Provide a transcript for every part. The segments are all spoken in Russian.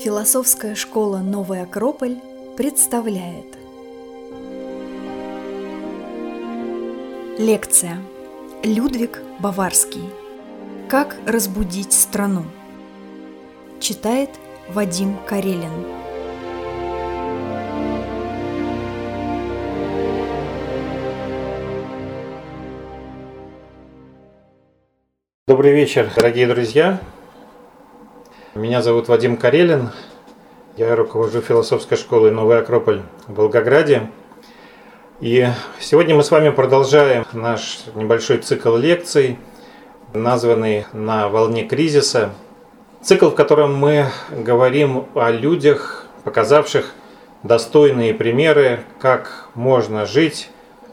Философская школа «Новый Акрополь» представляет. Лекция. Людвиг Баварский. Как разбудить страну? Читает Вадим Карелин Добрый вечер, дорогие друзья! Меня зовут Вадим Карелин. Я руковожу философской школой «Новый Акрополь» в Волгограде. И сегодня мы с вами продолжаем наш небольшой цикл лекций, названный «На волне кризиса». Цикл, в котором мы говорим о людях, показавших достойные примеры, как можно жить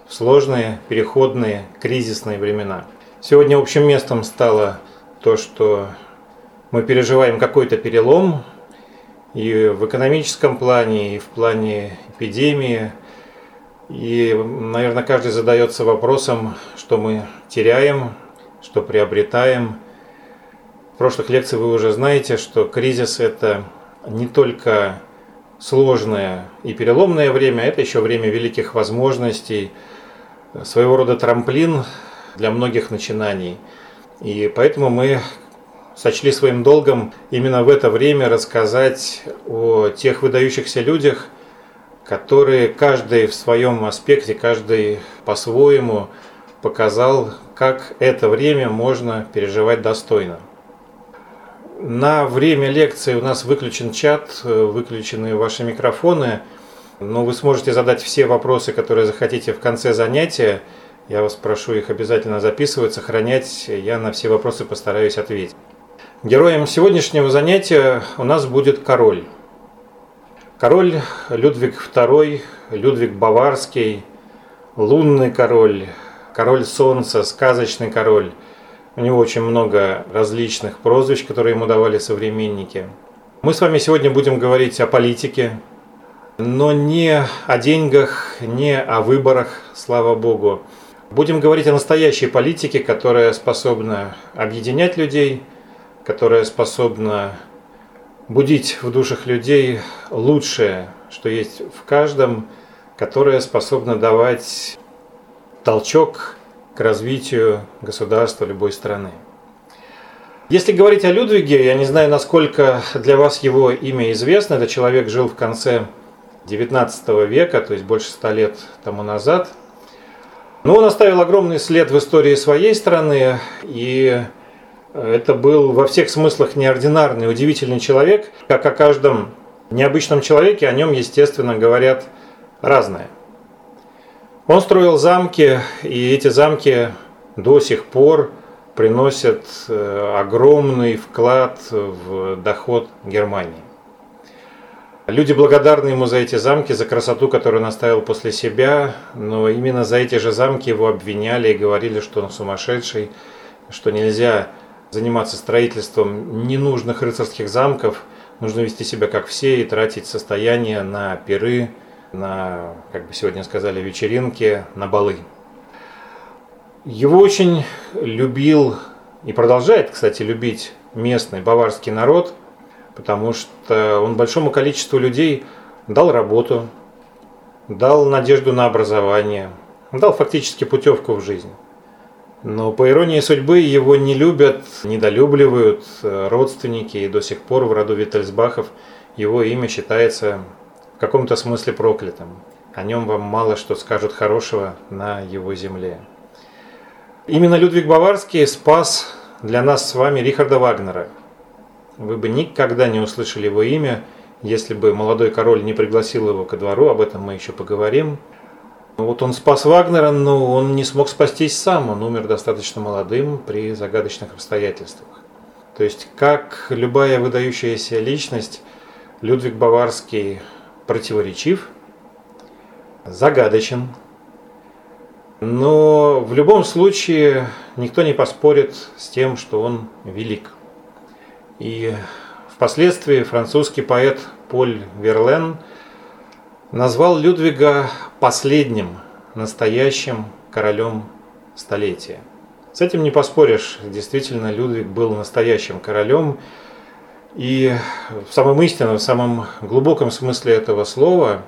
в сложные, переходные, кризисные времена. Сегодня общим местом стало то, что мы переживаем какой-то перелом и в экономическом плане, и в плане эпидемии. И, наверное, каждый задается вопросом, что мы теряем, что приобретаем. В прошлых лекциях вы уже знаете, что кризис – это не только сложное и переломное время, это еще время великих возможностей, своего рода трамплин для многих начинаний. И поэтому мы сочли своим долгом именно в это время рассказать о тех выдающихся людях, которые каждый в своем аспекте, каждый по-своему показал, как это время можно переживать достойно. На время лекции у нас выключен чат, выключены ваши микрофоны, но вы сможете задать все вопросы, которые захотите в конце занятия. Я вас прошу их обязательно записывать, сохранять. Я на все вопросы постараюсь ответить. Героем сегодняшнего занятия у нас будет король. Король Людвиг II, Людвиг Баварский, лунный король, король солнца, сказочный король. У него очень много различных прозвищ, которые ему давали современники. Мы с вами сегодня будем говорить о политике, но не о деньгах, не о выборах, слава богу. Будем говорить о настоящей политике, которая способна объединять людей – которая способна будить в душах людей лучшее, что есть в каждом, которая способна давать толчок к развитию государства любой страны. Если говорить о Людвиге, я не знаю, насколько для вас его имя известно. Этот человек жил в конце XIX века, то есть больше ста лет тому назад. Но он оставил огромный след в истории своей страны, и это был во всех смыслах неординарный, удивительный человек. Как о каждом необычном человеке, о нем, естественно, говорят разное. Он строил замки, и эти замки до сих пор приносят э, огромный вклад в доход Германии. Люди благодарны ему за эти замки, за красоту, которую он оставил после себя, но именно за эти же замки его обвиняли и говорили, что он сумасшедший, что нельзя заниматься строительством ненужных рыцарских замков, нужно вести себя как все и тратить состояние на пиры, на, как бы сегодня сказали, вечеринки, на балы. Его очень любил и продолжает, кстати, любить местный баварский народ, потому что он большому количеству людей дал работу, дал надежду на образование, дал фактически путевку в жизнь. Но по иронии судьбы его не любят, недолюбливают э, родственники, и до сих пор в роду Виттельсбахов его имя считается в каком-то смысле проклятым. О нем вам мало что скажут хорошего на его земле. Именно Людвиг Баварский спас для нас с вами Рихарда Вагнера. Вы бы никогда не услышали его имя, если бы молодой король не пригласил его ко двору, об этом мы еще поговорим. Вот он спас Вагнера, но он не смог спастись сам, он умер достаточно молодым при загадочных обстоятельствах. То есть, как любая выдающаяся личность, Людвиг Баварский противоречив, загадочен, но в любом случае никто не поспорит с тем, что он велик. И впоследствии французский поэт Поль Верлен – назвал Людвига последним настоящим королем столетия. С этим не поспоришь. Действительно, Людвиг был настоящим королем. И в самом истинном, в самом глубоком смысле этого слова.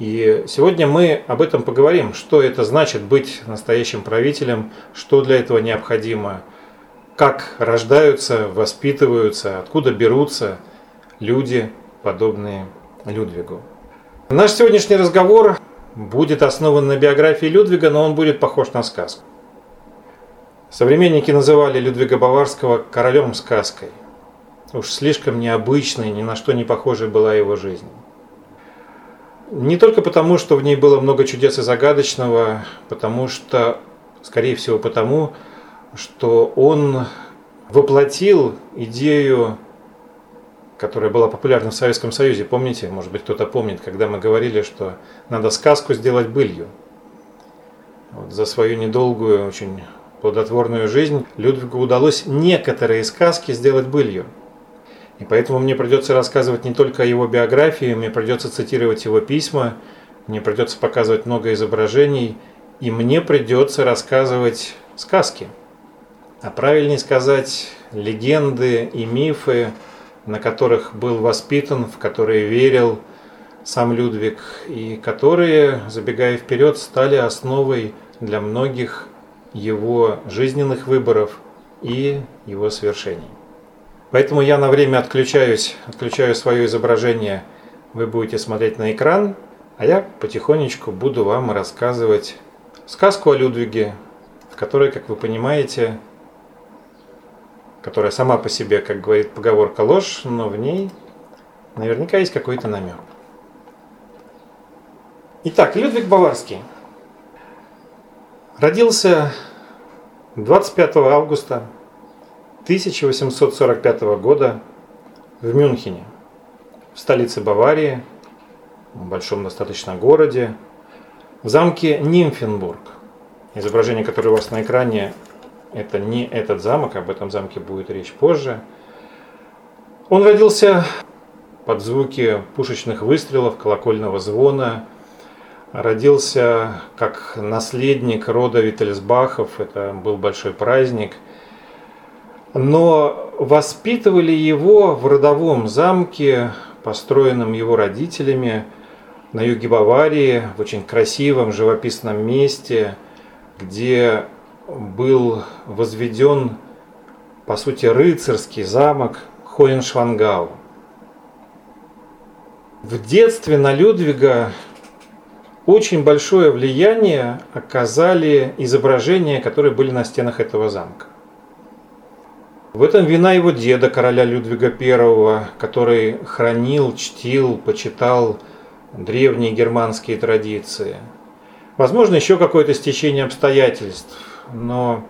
И сегодня мы об этом поговорим, что это значит быть настоящим правителем, что для этого необходимо, как рождаются, воспитываются, откуда берутся люди, подобные Людвигу. Наш сегодняшний разговор будет основан на биографии Людвига, но он будет похож на сказку. Современники называли Людвига Баварского королем сказкой. Уж слишком необычной, ни на что не похожей была его жизнь. Не только потому, что в ней было много чудес и загадочного, потому что, скорее всего, потому, что он воплотил идею, которая была популярна в Советском Союзе. Помните, может быть, кто-то помнит, когда мы говорили, что надо сказку сделать былью. Вот за свою недолгую, очень плодотворную жизнь Людвигу удалось некоторые сказки сделать былью. И поэтому мне придется рассказывать не только о его биографии, мне придется цитировать его письма, мне придется показывать много изображений, и мне придется рассказывать сказки. А правильнее сказать, легенды и мифы, на которых был воспитан, в которые верил сам Людвиг, и которые, забегая вперед, стали основой для многих его жизненных выборов и его свершений. Поэтому я на время отключаюсь, отключаю свое изображение, вы будете смотреть на экран, а я потихонечку буду вам рассказывать сказку о Людвиге, в которой, как вы понимаете, которая сама по себе, как говорит поговорка, ложь, но в ней наверняка есть какой-то намек. Итак, Людвиг Баварский – Родился 25 августа 1845 года в Мюнхене, в столице Баварии, в большом достаточно городе, в замке Нимфенбург. Изображение, которое у вас на экране, это не этот замок, об этом замке будет речь позже. Он родился под звуки пушечных выстрелов, колокольного звона, родился как наследник рода Виттельсбахов, это был большой праздник. Но воспитывали его в родовом замке, построенном его родителями на юге Баварии, в очень красивом живописном месте, где был возведен, по сути, рыцарский замок Хоеншвангау. В детстве на Людвига очень большое влияние оказали изображения, которые были на стенах этого замка. В этом вина его деда, короля Людвига I, который хранил, чтил, почитал древние германские традиции. Возможно, еще какое-то стечение обстоятельств, но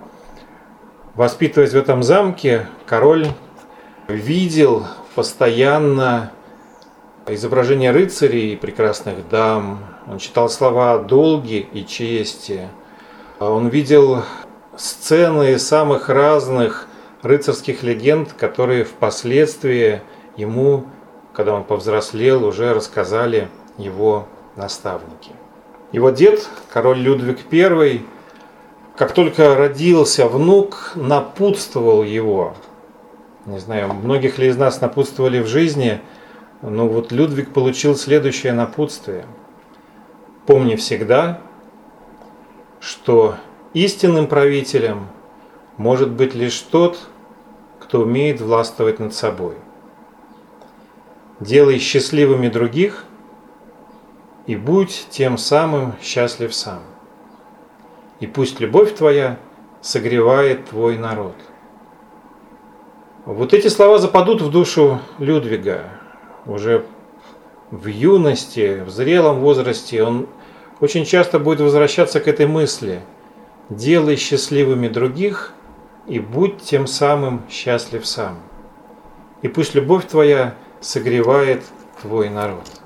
воспитываясь в этом замке, король видел постоянно изображения рыцарей и прекрасных дам, он читал слова о долге и чести, он видел сцены самых разных рыцарских легенд, которые впоследствии ему, когда он повзрослел, уже рассказали его наставники. Его дед, король Людвиг I, как только родился внук, напутствовал его. Не знаю, многих ли из нас напутствовали в жизни – но вот Людвиг получил следующее напутствие. Помни всегда, что истинным правителем может быть лишь тот, кто умеет властвовать над собой. Делай счастливыми других и будь тем самым счастлив сам. И пусть любовь твоя согревает твой народ. Вот эти слова западут в душу Людвига, уже в юности, в зрелом возрасте, он очень часто будет возвращаться к этой мысли. Делай счастливыми других и будь тем самым счастлив сам. И пусть любовь твоя согревает твой народ.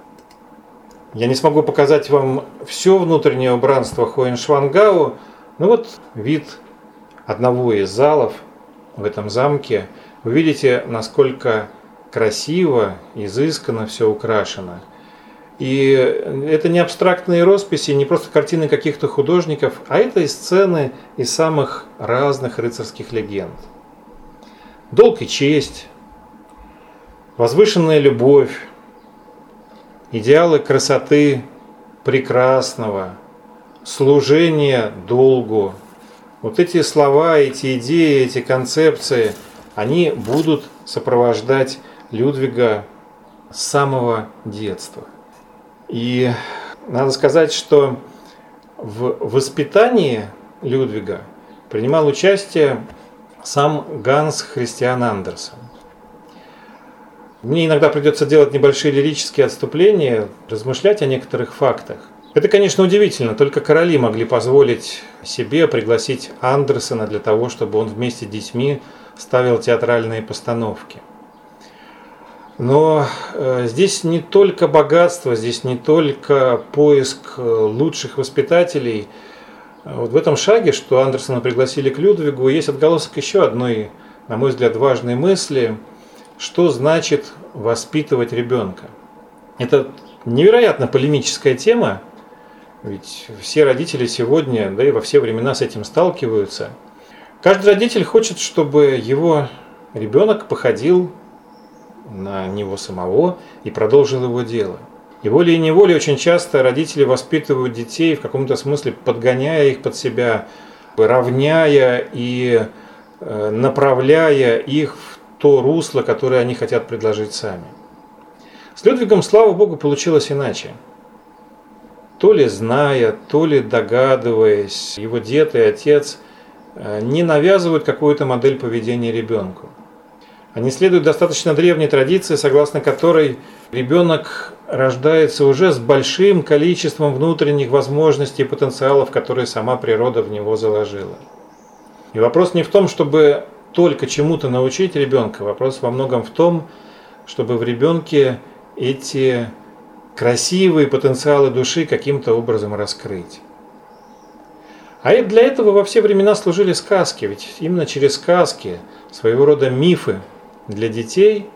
Я не смогу показать вам все внутреннее убранство Хоеншвангау, но вот вид одного из залов в этом замке. Вы видите, насколько красиво, изысканно все украшено. И это не абстрактные росписи, не просто картины каких-то художников, а это и сцены из самых разных рыцарских легенд. Долг и честь, возвышенная любовь, идеалы красоты прекрасного, служение долгу. Вот эти слова, эти идеи, эти концепции, они будут сопровождать Людвига с самого детства. И надо сказать, что в воспитании Людвига принимал участие сам Ганс Христиан Андерсон. Мне иногда придется делать небольшие лирические отступления, размышлять о некоторых фактах. Это, конечно, удивительно, только короли могли позволить себе пригласить Андерсона для того, чтобы он вместе с детьми ставил театральные постановки. Но э, здесь не только богатство, здесь не только поиск э, лучших воспитателей. Вот в этом шаге, что Андерсона пригласили к Людвигу, есть отголосок еще одной, на мой взгляд, важной мысли, что значит воспитывать ребенка. Это невероятно полемическая тема, ведь все родители сегодня, да и во все времена с этим сталкиваются. Каждый родитель хочет, чтобы его ребенок походил на него самого и продолжил его дело. И волей-неволей очень часто родители воспитывают детей в каком-то смысле, подгоняя их под себя, равняя и э, направляя их в то русло, которое они хотят предложить сами. С Людвигом, слава Богу, получилось иначе. То ли зная, то ли догадываясь, его дед и отец э, не навязывают какую-то модель поведения ребенку. Они следуют достаточно древней традиции, согласно которой ребенок рождается уже с большим количеством внутренних возможностей и потенциалов, которые сама природа в него заложила. И вопрос не в том, чтобы только чему-то научить ребенка, вопрос во многом в том, чтобы в ребенке эти красивые потенциалы души каким-то образом раскрыть. А для этого во все времена служили сказки, ведь именно через сказки, своего рода мифы, для детей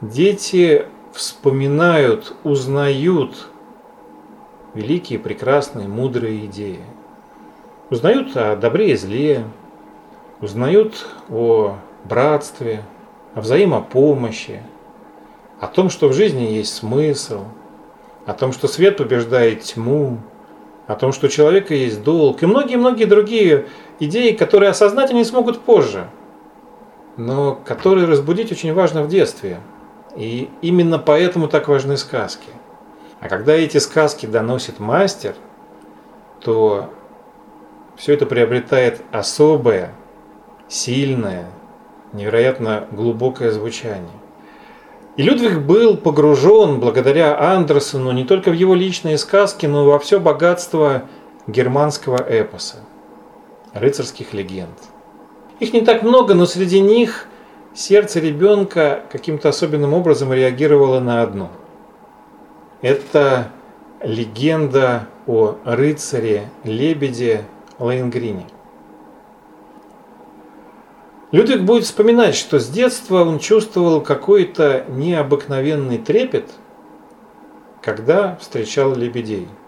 дети вспоминают, узнают великие, прекрасные, мудрые идеи. Узнают о добре и зле, узнают о братстве, о взаимопомощи, о том, что в жизни есть смысл, о том, что свет побеждает тьму, о том, что у человека есть долг и многие-многие другие идеи, которые осознать они смогут позже – но которые разбудить очень важно в детстве. И именно поэтому так важны сказки. А когда эти сказки доносит мастер, то все это приобретает особое, сильное, невероятно глубокое звучание. И Людвиг был погружен благодаря Андерсону не только в его личные сказки, но и во все богатство германского эпоса, рыцарских легенд – их не так много, но среди них сердце ребенка каким-то особенным образом реагировало на одну. Это легенда о рыцаре лебеде Лейнгрине. Людвиг будет вспоминать, что с детства он чувствовал какой-то необыкновенный трепет, когда встречал лебедей –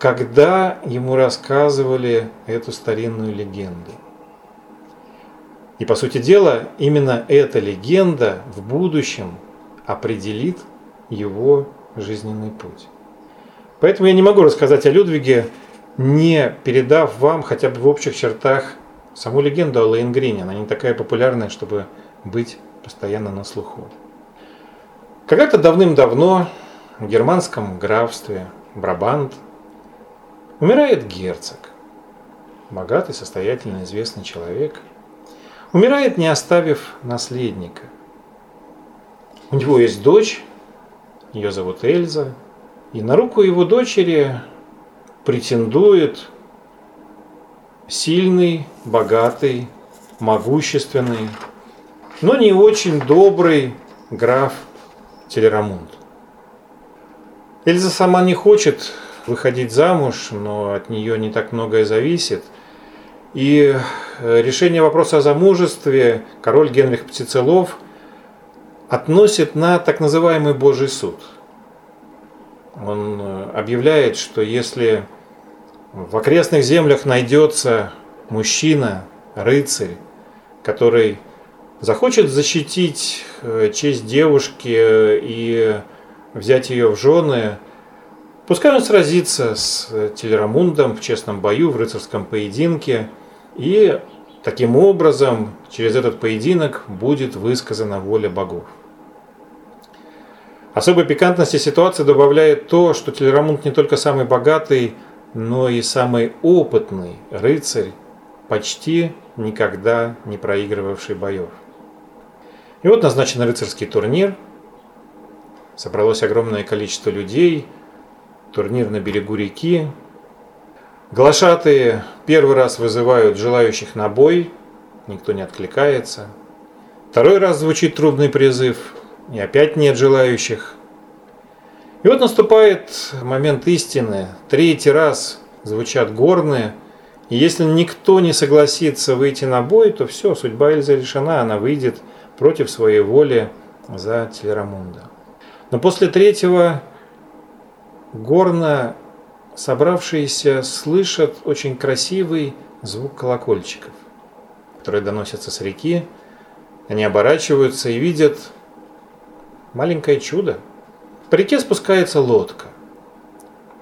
когда ему рассказывали эту старинную легенду. И по сути дела, именно эта легенда в будущем определит его жизненный путь. Поэтому я не могу рассказать о Людвиге, не передав вам хотя бы в общих чертах саму легенду о Лейнгрине. Она не такая популярная, чтобы быть постоянно на слуху. Когда-то давным-давно в германском графстве Брабант – Умирает герцог, богатый, состоятельный, известный человек. Умирает, не оставив наследника. У него есть дочь, ее зовут Эльза, и на руку его дочери претендует сильный, богатый, могущественный, но не очень добрый граф Телерамунд. Эльза сама не хочет выходить замуж, но от нее не так многое зависит. И э, решение вопроса о замужестве король Генрих Птицелов относит на так называемый Божий суд. Он э, объявляет, что если в окрестных землях найдется мужчина, рыцарь, который захочет защитить э, честь девушки и взять ее в жены, пускай он сразится с Телерамундом в честном бою, в рыцарском поединке, и таким образом через этот поединок будет высказана воля богов. Особой пикантности ситуации добавляет то, что Телерамунд не только самый богатый, но и самый опытный рыцарь, почти никогда не проигрывавший боев. И вот назначен рыцарский турнир. Собралось огромное количество людей. Турнир на берегу реки. Глашатые первый раз вызывают желающих на бой. Никто не откликается. Второй раз звучит трубный призыв. И опять нет желающих. И вот наступает момент истины. Третий раз звучат горные. И если никто не согласится выйти на бой, то все, судьба Эльзы решена. Она выйдет против своей воли за Телерамунда. Но после третьего горно собравшиеся слышат очень красивый звук колокольчиков, который доносится с реки. Они оборачиваются и видят маленькое чудо. По реке спускается лодка.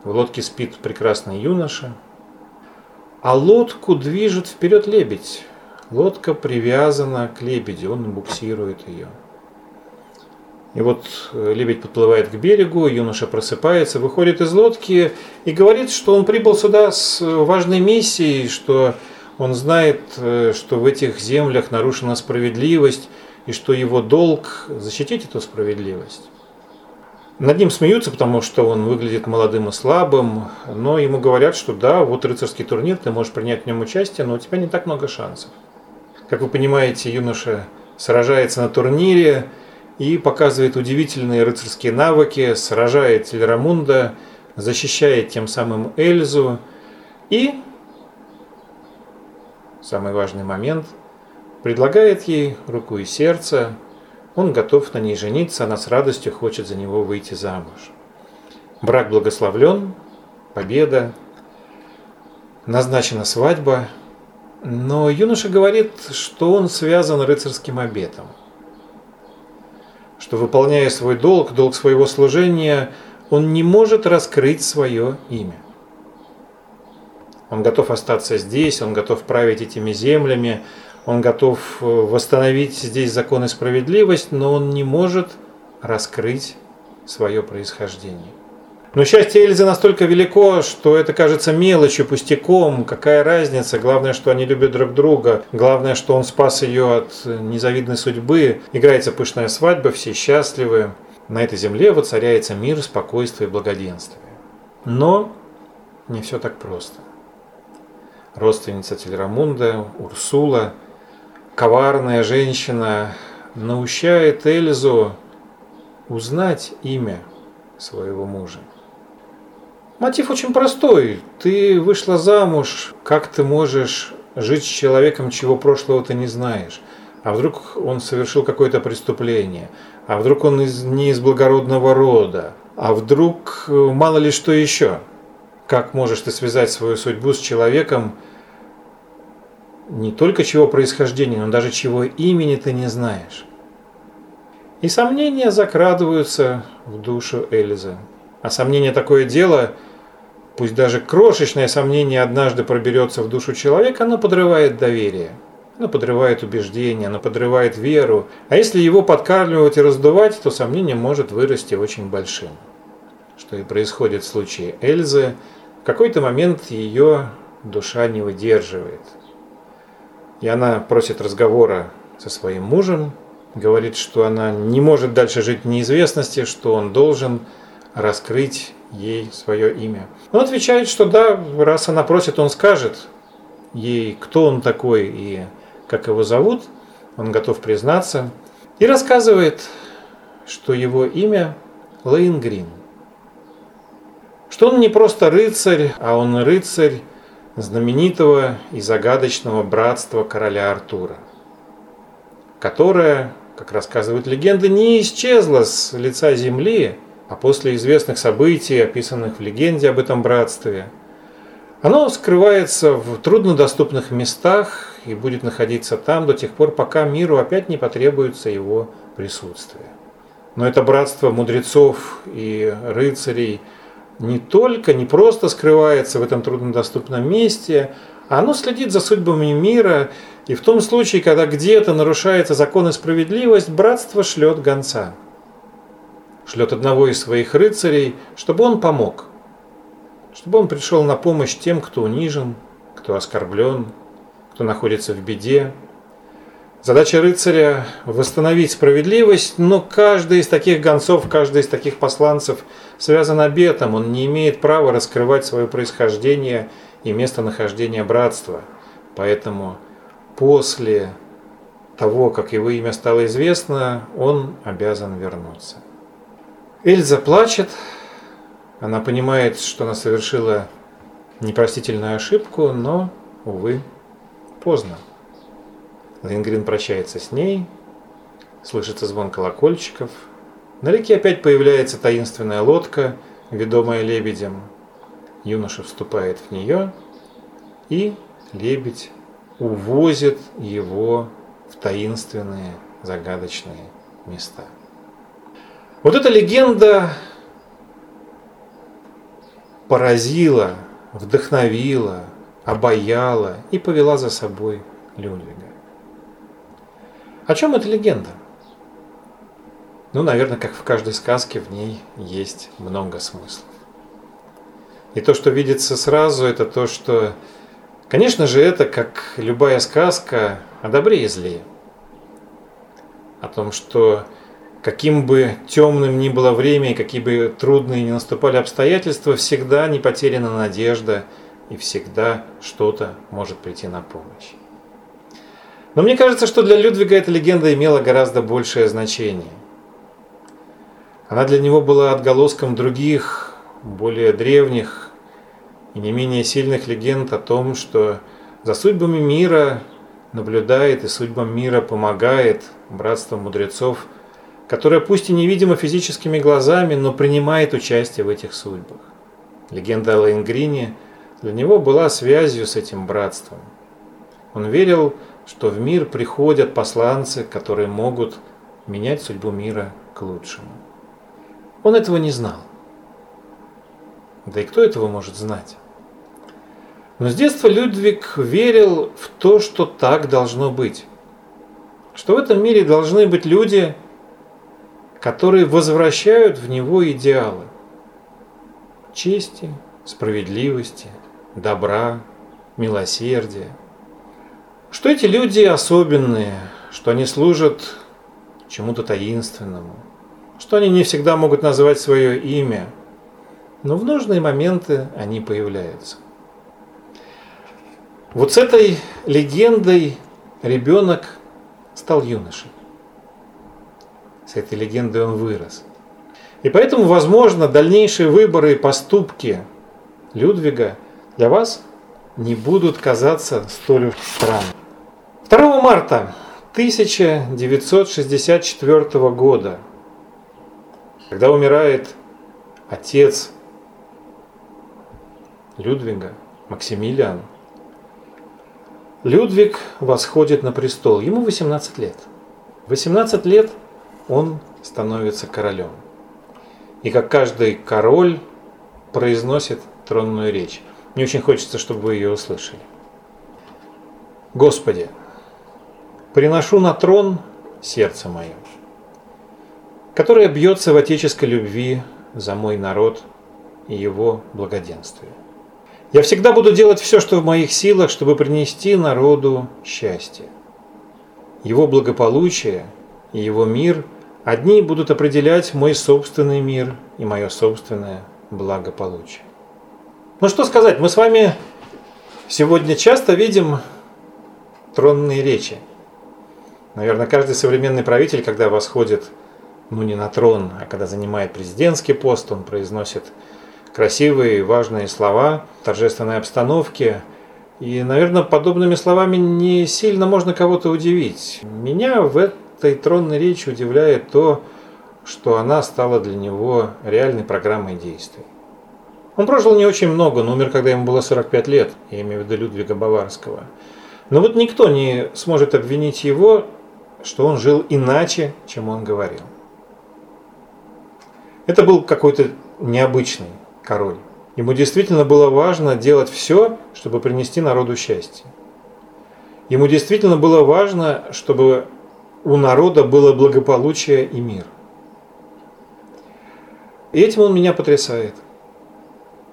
В лодке спит прекрасный юноша. А лодку движет вперед лебедь. Лодка привязана к лебедю, он буксирует ее. И вот э, лебедь подплывает к берегу, юноша просыпается, выходит из лодки и говорит, что он прибыл сюда с важной миссией, что он знает, э, что в этих землях нарушена справедливость, и что его долг защитить эту справедливость. Над ним смеются, потому что он выглядит молодым и слабым, но ему говорят, что да, вот рыцарский турнир, ты можешь принять в нем участие, но у тебя не так много шансов. Как вы понимаете, юноша сражается на турнире и показывает удивительные рыцарские навыки, сражает Телерамунда, защищает тем самым Эльзу и, самый важный момент, предлагает ей руку и сердце, он готов на ней жениться, она с радостью хочет за него выйти замуж. Брак благословлен, победа, назначена свадьба, но юноша говорит, что он связан рыцарским обетом, что выполняя свой долг, долг своего служения, он не может раскрыть свое имя. Он готов остаться здесь, он готов править этими землями, он готов э, восстановить здесь закон и справедливость, но он не может раскрыть свое происхождение. Но счастье Эльзы настолько велико, что это кажется мелочью, пустяком. Какая разница? Главное, что они любят друг друга. Главное, что он спас ее от незавидной судьбы. Играется пышная свадьба, все счастливы. На этой земле воцаряется мир, спокойствие и благоденствие. Но не все так просто. Родственница Телерамунда, Урсула, коварная женщина, наущает Эльзу узнать имя своего мужа. Мотив очень простой. Ты вышла замуж, как ты можешь жить с человеком, чего прошлого ты не знаешь? А вдруг он совершил какое-то преступление? А вдруг он из, не из благородного рода? А вдруг э, мало ли что еще? Как можешь ты связать свою судьбу с человеком, не только чего происхождения, но даже чего имени ты не знаешь? И сомнения закрадываются в душу Эльзы. А сомнение такое дело – пусть даже крошечное сомнение однажды проберется в душу человека, оно подрывает доверие. Оно подрывает убеждения, оно подрывает веру. А если его подкармливать и раздувать, то сомнение может вырасти очень большим. Что и происходит в случае Эльзы. В какой-то момент ее душа не выдерживает. И она просит разговора со своим мужем, говорит, что она не может дальше жить в неизвестности, что он должен раскрыть ей свое имя. Он отвечает, что да, раз она просит, он скажет ей, кто он такой и как его зовут. Он готов признаться. И рассказывает, что его имя Лейнгрин. Что он не просто рыцарь, а он рыцарь знаменитого и загадочного братства короля Артура, которое как рассказывают легенды, не исчезло с лица земли, а после известных событий, описанных в легенде об этом братстве, оно скрывается в труднодоступных местах и будет находиться там до тех пор, пока миру опять не потребуется его присутствие. Но это братство мудрецов и рыцарей не только, не просто скрывается в этом труднодоступном месте, оно следит за судьбами мира, и в том случае, когда где-то нарушается закон и справедливость, братство шлет гонца. Шлет одного из своих рыцарей, чтобы он помог, чтобы он пришел на помощь тем, кто унижен, кто оскорблен, кто находится в беде, Задача рыцаря – восстановить справедливость, но каждый из таких гонцов, каждый из таких посланцев связан обетом, он не имеет права раскрывать свое происхождение и местонахождение братства. Поэтому после того, как его имя стало известно, он обязан вернуться. Эльза плачет, она понимает, что она совершила непростительную ошибку, но, увы, поздно. Лингрин прощается с ней, слышится звон колокольчиков. На реке опять появляется таинственная лодка, ведомая лебедем. Юноша вступает в нее, и лебедь увозит его в таинственные, загадочные места. Вот эта легенда поразила, вдохновила, обаяла и повела за собой Людвига. О чем эта легенда? Ну, наверное, как в каждой сказке, в ней есть много смыслов. И то, что видится сразу, это то, что, конечно же, это, как любая сказка, о добре и зле. О том, что каким бы темным ни было время и какие бы трудные ни наступали обстоятельства, всегда не потеряна надежда и всегда что-то может прийти на помощь. Но мне кажется, что для Людвига эта легенда имела гораздо большее значение. Она для него была отголоском других, более древних и не менее сильных легенд о том, что за судьбами мира наблюдает и судьбам мира помогает братство мудрецов, которое пусть и невидимо физическими глазами, но принимает участие в этих судьбах. Легенда о Лейнгрине для него была связью с этим братством. Он верил, что в мир приходят посланцы, которые могут менять судьбу мира к лучшему. Он этого не знал. Да и кто этого может знать? Но с детства Людвиг верил в то, что так должно быть. Что в этом мире должны быть люди, которые возвращают в него идеалы чести, справедливости, добра, милосердия – что эти люди особенные, что они служат чему-то таинственному, что они не всегда могут назвать свое имя, но в нужные моменты они появляются. Вот с этой легендой ребенок стал юношей. С этой легендой он вырос. И поэтому, возможно, дальнейшие выборы и поступки Людвига для вас не будут казаться столь странными. 2 марта 1964 года, когда умирает отец Людвига, Максимилиан, Людвиг восходит на престол. Ему 18 лет. 18 лет он становится королем. И как каждый король произносит тронную речь. Мне очень хочется, чтобы вы ее услышали. Господи, приношу на трон сердце мое, которое бьется в отеческой любви за мой народ и его благоденствие. Я всегда буду делать все, что в моих силах, чтобы принести народу счастье. Его благополучие и его мир одни будут определять мой собственный мир и мое собственное благополучие. Ну что сказать, мы с вами сегодня часто видим тронные речи. Наверное, каждый современный правитель, когда восходит, ну не на трон, а когда занимает президентский пост, он произносит красивые, важные слова в торжественной обстановке. И, наверное, подобными словами не сильно можно кого-то удивить. Меня в этой тронной речи удивляет то, что она стала для него реальной программой действий. Он прожил не очень много, но умер, когда ему было 45 лет, я имею в виду Людвига Баварского. Но вот никто не сможет обвинить его, что он жил иначе, чем он говорил. Это был какой-то необычный король. Ему действительно было важно делать все, чтобы принести народу счастье. Ему действительно было важно, чтобы у народа было благополучие и мир. И этим он меня потрясает.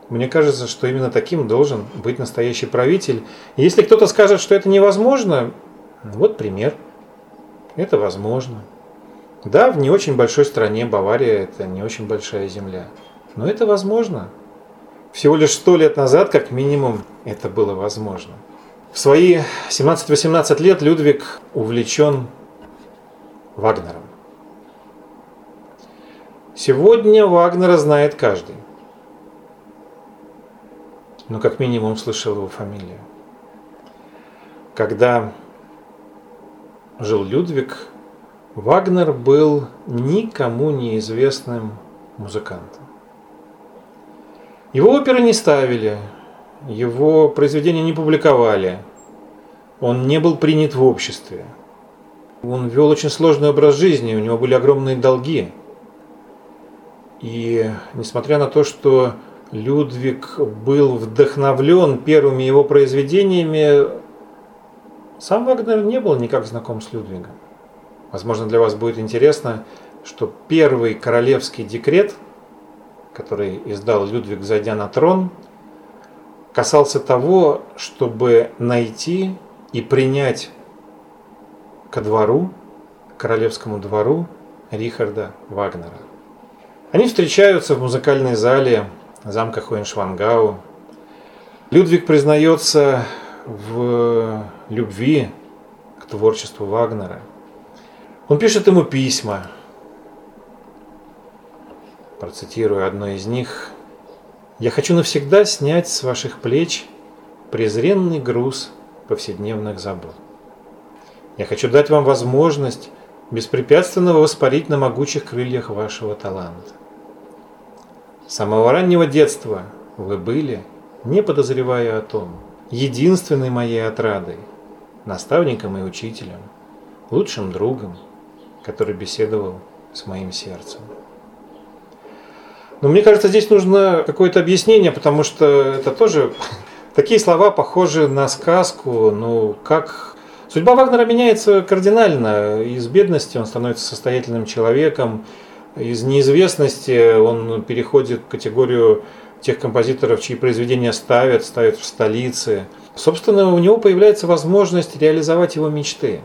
Мне кажется, что именно таким должен быть настоящий правитель. Если кто-то скажет, что это невозможно, вот пример. Это возможно. Да, в не очень большой стране Бавария это не очень большая земля. Но это возможно. Всего лишь сто лет назад, как минимум, это было возможно. В свои 17-18 лет Людвиг увлечен Вагнером. Сегодня Вагнера знает каждый. Но как минимум слышал его фамилию. Когда жил Людвиг, Вагнер был никому неизвестным музыкантом. Его оперы не ставили, его произведения не публиковали, он не был принят в обществе. Он вел очень сложный образ жизни, у него были огромные долги. И несмотря на то, что Людвиг был вдохновлен первыми его произведениями, сам Вагнер не был никак знаком с Людвигом. Возможно, для вас будет интересно, что первый королевский декрет, который издал Людвиг, зайдя на трон, касался того, чтобы найти и принять ко двору, королевскому двору Рихарда Вагнера. Они встречаются в музыкальной зале замка Хоеншвангау. Людвиг признается в любви к творчеству Вагнера. Он пишет ему письма. Процитирую одно из них. «Я хочу навсегда снять с ваших плеч презренный груз повседневных забот. Я хочу дать вам возможность беспрепятственно воспарить на могучих крыльях вашего таланта. С самого раннего детства вы были, не подозревая о том, единственной моей отрадой, наставником и учителем, лучшим другом, который беседовал с моим сердцем. Но мне кажется, здесь нужно какое-то объяснение, потому что это тоже такие слова похожи на сказку, ну как Судьба Вагнера меняется кардинально. Из бедности он становится состоятельным человеком, из неизвестности он переходит в категорию тех композиторов, чьи произведения ставят, ставят в столице. Собственно, у него появляется возможность реализовать его мечты.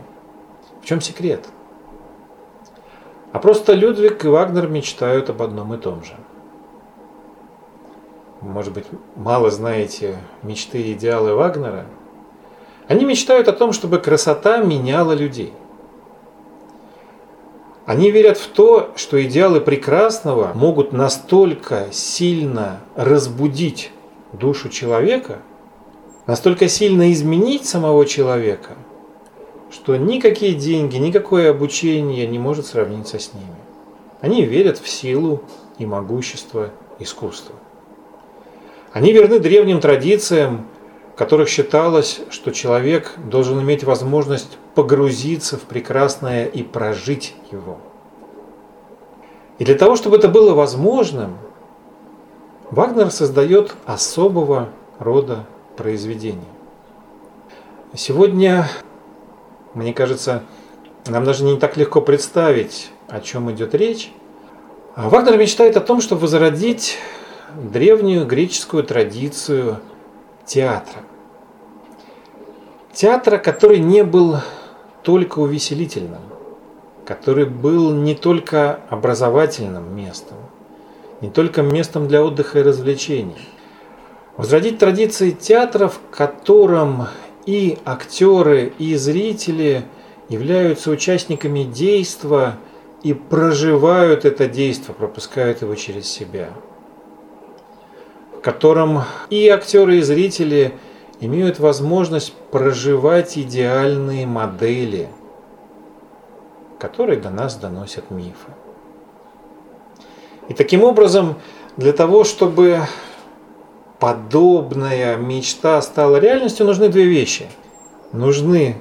В чем секрет? А просто Людвиг и Вагнер мечтают об одном и том же. Может быть, мало знаете мечты и идеалы Вагнера? Они мечтают о том, чтобы красота меняла людей. Они верят в то, что идеалы прекрасного могут настолько сильно разбудить душу человека, настолько сильно изменить самого человека, что никакие деньги, никакое обучение не может сравниться с ними. Они верят в силу и могущество искусства. Они верны древним традициям, в которых считалось, что человек должен иметь возможность погрузиться в прекрасное и прожить его. И для того, чтобы это было возможным, Вагнер создает особого рода произведения. Сегодня, мне кажется, нам даже не так легко представить, о чем идет речь. А Вагнер мечтает о том, чтобы возродить древнюю греческую традицию театра. Театра, который не был только увеселительным, который был не только образовательным местом, не только местом для отдыха и развлечений. Возродить традиции театра, в котором и актеры, и зрители являются участниками действа и проживают это действо, пропускают его через себя. В котором и актеры, и зрители – имеют возможность проживать идеальные модели, которые до нас доносят мифы. И таким образом, для того, чтобы подобная мечта стала реальностью, нужны две вещи. Нужны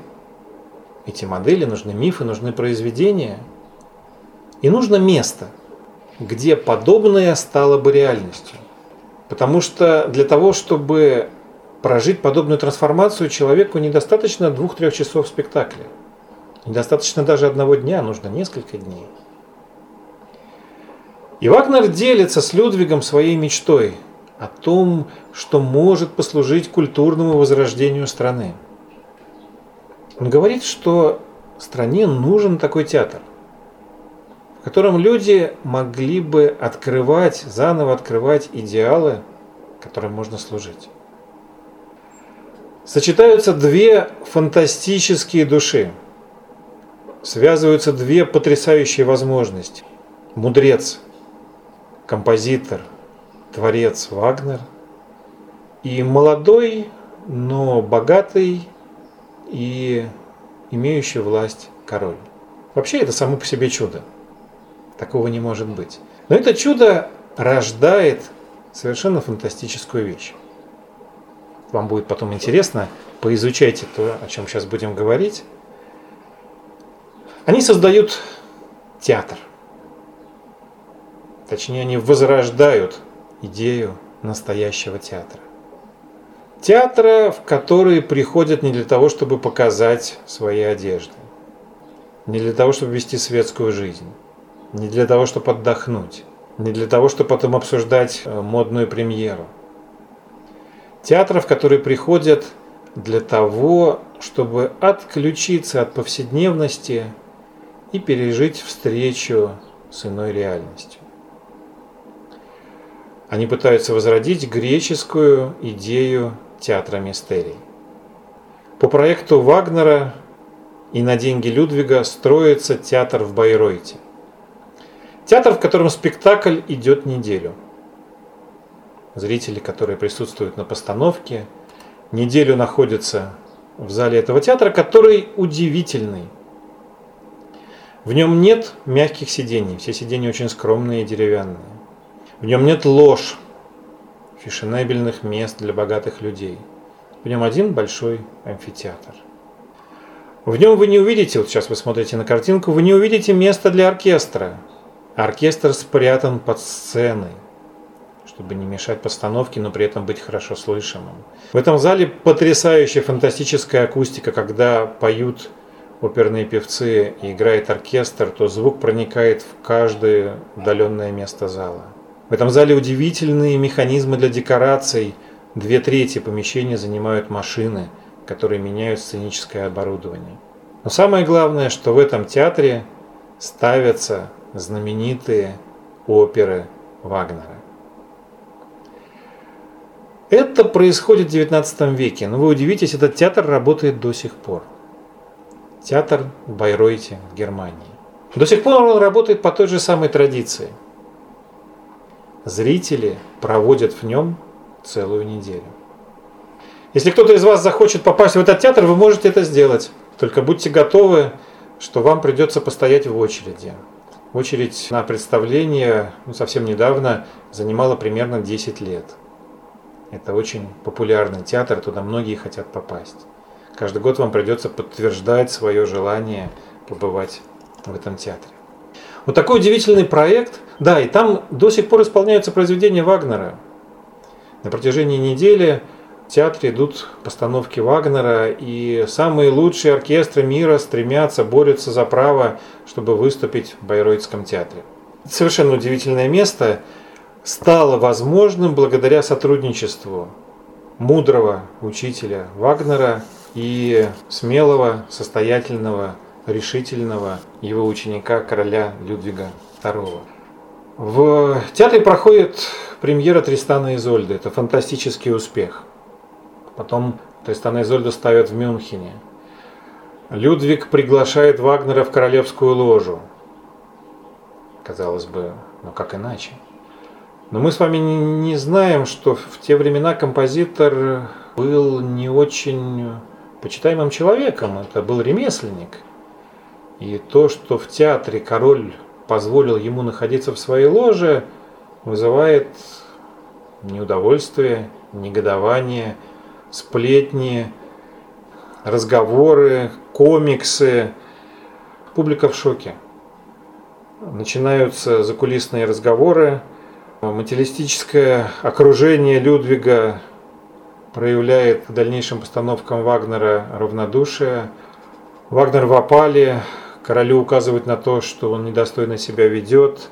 эти модели, нужны мифы, нужны произведения. И нужно место, где подобное стало бы реальностью. Потому что для того, чтобы прожить подобную трансформацию, человеку недостаточно двух-трех часов спектакля. Недостаточно даже одного дня, нужно несколько дней. И Вагнер делится с Людвигом своей мечтой о том, что может послужить культурному возрождению страны. Он говорит, что стране нужен такой театр, в котором люди могли бы открывать, заново открывать идеалы, которым можно служить. Сочетаются две фантастические души. Связываются две потрясающие возможности. Мудрец, композитор, творец Вагнер и молодой, но богатый и имеющий власть король. Вообще это само по себе чудо. Такого не может быть. Но это чудо рождает совершенно фантастическую вещь. Вам будет потом интересно, поизучайте то, о чем сейчас будем говорить. Они создают театр. Точнее, они возрождают идею настоящего театра. Театра, в который приходят не для того, чтобы показать свои одежды, не для того, чтобы вести светскую жизнь, не для того, чтобы отдохнуть, не для того, чтобы потом обсуждать э, модную премьеру. Театра, в который приходят для того, чтобы отключиться от повседневности и пережить встречу с иной реальностью. Они пытаются возродить греческую идею театра мистерий. По проекту Вагнера и на деньги Людвига строится театр в Байройте. Театр, в котором спектакль идет неделю. Зрители, которые присутствуют на постановке, неделю находятся в зале этого театра, который удивительный. В нем нет мягких сидений, все сиденья очень скромные и деревянные. В нем нет ложь, фешенебельных мест для богатых людей. В нем один большой амфитеатр. В нем вы не увидите, вот сейчас вы смотрите на картинку, вы не увидите места для оркестра. Оркестр спрятан под сценой, чтобы не мешать постановке, но при этом быть хорошо слышимым. В этом зале потрясающая фантастическая акустика, когда поют оперные певцы и играет оркестр, то звук проникает в каждое удаленное место зала. В этом зале удивительные механизмы для декораций. Две трети помещения занимают машины, которые меняют сценическое оборудование. Но самое главное, что в этом театре ставятся знаменитые оперы Вагнера. Это происходит в XIX веке, но вы удивитесь, этот театр работает до сих пор. Театр в Байройте в Германии. До сих пор он работает по той же самой традиции – зрители проводят в нем целую неделю. Если кто-то из вас захочет попасть в этот театр, вы можете это сделать. Только будьте готовы, что вам придется постоять в очереди. Очередь на представление ну, совсем недавно занимала примерно 10 лет. Это очень популярный театр, туда многие хотят попасть. Каждый год вам придется подтверждать свое желание побывать в этом театре. Вот такой удивительный проект. Да, и там до сих пор исполняются произведения Вагнера. На протяжении недели в театре идут постановки Вагнера, и самые лучшие оркестры мира стремятся, борются за право, чтобы выступить в Байройтском театре. Совершенно удивительное место стало возможным благодаря сотрудничеству мудрого учителя Вагнера и смелого, состоятельного решительного его ученика короля Людвига II. В театре проходит премьера Тристана и Изольды. Это фантастический успех. Потом Тристана и Изольду ставят в Мюнхене. Людвиг приглашает Вагнера в королевскую ложу. Казалось бы, ну как иначе? Но мы с вами не знаем, что в те времена композитор был не очень почитаемым человеком. Это был ремесленник – И то, что в театре король позволил ему находиться в своей ложе, вызывает неудовольствие, негодование, сплетни, разговоры, комиксы. Публика в шоке. Начинаются закулисные разговоры, материалистическое окружение Людвига проявляет к дальнейшим постановкам Вагнера равнодушие. Вагнер в опале, королю указывает на то, что он недостойно себя ведет.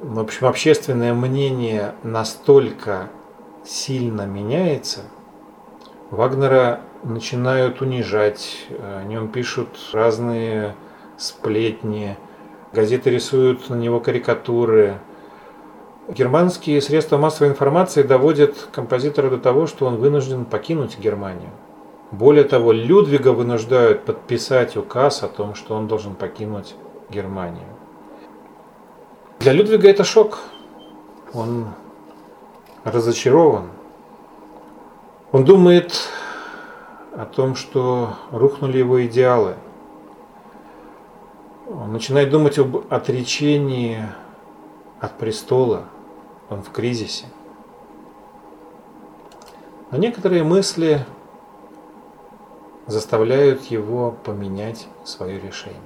В общем, общественное мнение настолько сильно меняется, Вагнера начинают унижать, о нем пишут разные сплетни, газеты рисуют на него карикатуры – Германские средства массовой информации доводят композитора до того, что он вынужден покинуть Германию. Более того, Людвига вынуждают подписать указ о том, что он должен покинуть Германию. Для Людвига это шок. Он разочарован. Он думает о том, что рухнули его идеалы. Он начинает думать об отречении от престола, он в кризисе. Но некоторые мысли заставляют его поменять свое решение.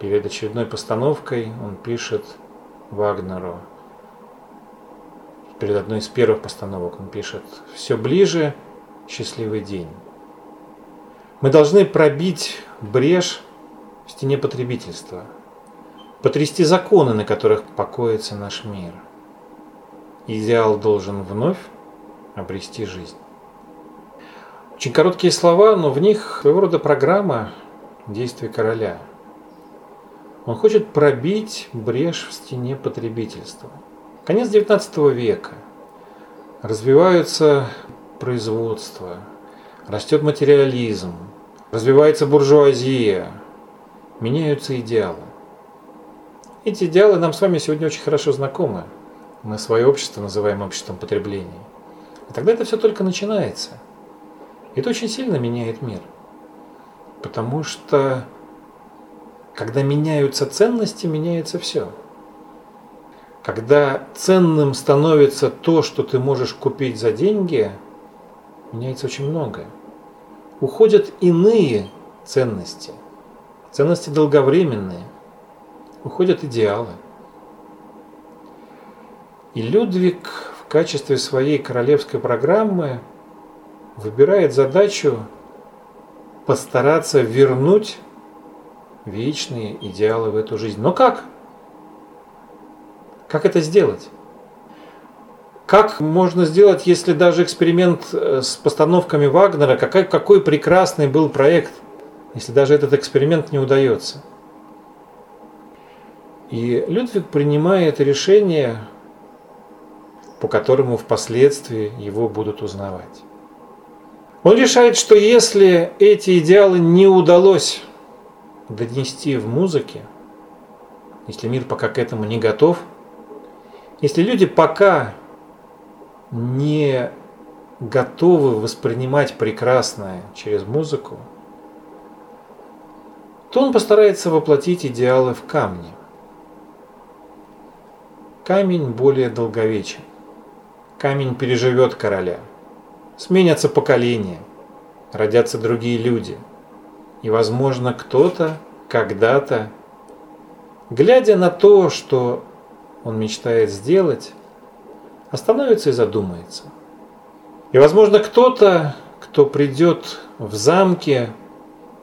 Перед очередной постановкой он пишет Вагнеру, перед одной из первых постановок он пишет «Все ближе, счастливый день». Мы должны пробить брешь в стене потребительства – потрясти законы, на которых покоится наш мир. Идеал должен вновь обрести жизнь. Очень короткие слова, но в них своего рода программа действий короля. Он хочет пробить брешь в стене потребительства. Конец XIX века. Развиваются производство, растет материализм, развивается буржуазия, меняются идеалы. Эти идеалы нам с вами сегодня очень хорошо знакомы. Мы свое общество называем обществом потребления. И тогда это все только начинается. Это очень сильно меняет мир. Потому что когда меняются ценности, меняется все. Когда ценным становится то, что ты можешь купить за деньги, меняется очень многое. Уходят иные ценности. Ценности долговременные уходят идеалы. И Людвиг в качестве своей королевской программы выбирает задачу постараться вернуть вечные идеалы в эту жизнь. Но как? Как это сделать? Как можно сделать, если даже эксперимент э, с постановками Вагнера, какой, какой прекрасный был проект, если даже этот эксперимент не удается – и Людвиг принимает решение, по которому впоследствии его будут узнавать. Он решает, что если эти идеалы не удалось донести в музыке, если мир пока к этому не готов, если люди пока не готовы воспринимать прекрасное через музыку, то он постарается воплотить идеалы в камне – Камень более долговечен. Камень переживет короля. Сменятся поколения, родятся другие люди. И, возможно, кто-то когда-то, глядя на то, что он мечтает сделать, остановится и задумается. И, возможно, кто-то, кто придет в замке,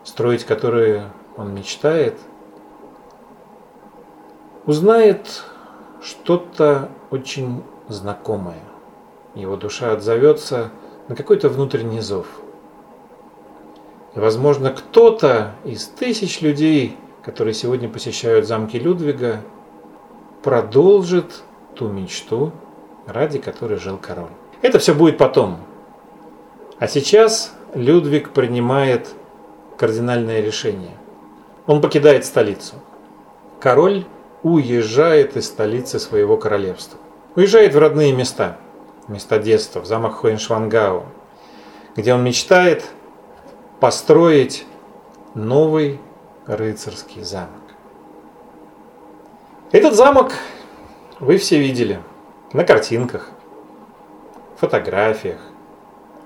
строить которые он мечтает, узнает что-то очень знакомое. Его душа отзовется на какой-то внутренний зов. И, возможно, кто-то из тысяч людей, которые сегодня посещают замки Людвига, продолжит ту мечту, ради которой жил король. Это все будет потом. А сейчас Людвиг принимает кардинальное решение. Он покидает столицу. Король уезжает из столицы своего королевства. Уезжает в родные места, места детства, в замок Хоеншвангау, где он мечтает построить новый рыцарский замок. Этот замок вы все видели на картинках, фотографиях.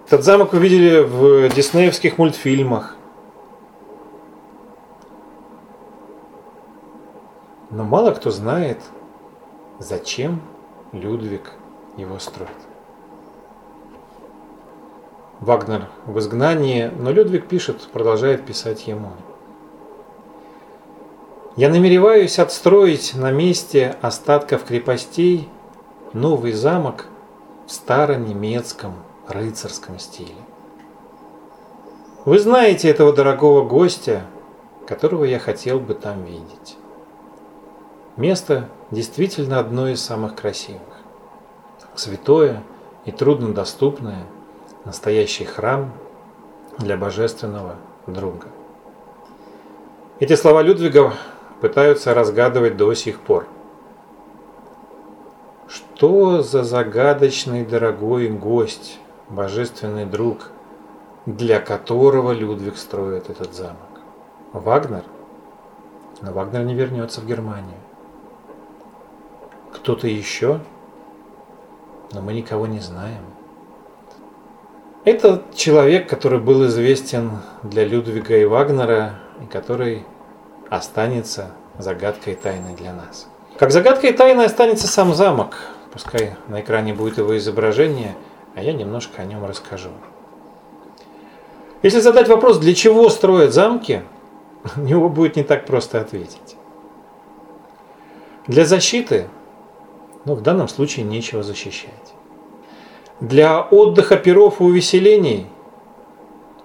Этот замок вы видели в диснеевских мультфильмах. Но мало кто знает, зачем Людвиг его строит. Вагнер в изгнании, но Людвиг пишет, продолжает писать ему. Я намереваюсь отстроить на месте остатков крепостей новый замок в старонемецком рыцарском стиле. Вы знаете этого дорогого гостя, которого я хотел бы там видеть. Место действительно одно из самых красивых. Святое и труднодоступное, настоящий храм для божественного друга. Эти слова Людвига пытаются разгадывать до сих пор. Что за загадочный дорогой гость, божественный друг, для которого Людвиг строит этот замок? Вагнер? Но Вагнер не вернется в Германию. Кто-то еще? Но мы никого не знаем. Это человек, который был известен для Людвига и Вагнера, и который останется загадкой и тайной для нас. Как загадкой и тайной останется сам замок. Пускай на экране будет его изображение, а я немножко о нем расскажу. Если задать вопрос, для чего строят замки, на него будет не так просто ответить. Для защиты, но в данном случае нечего защищать. Для отдыха перов и увеселений,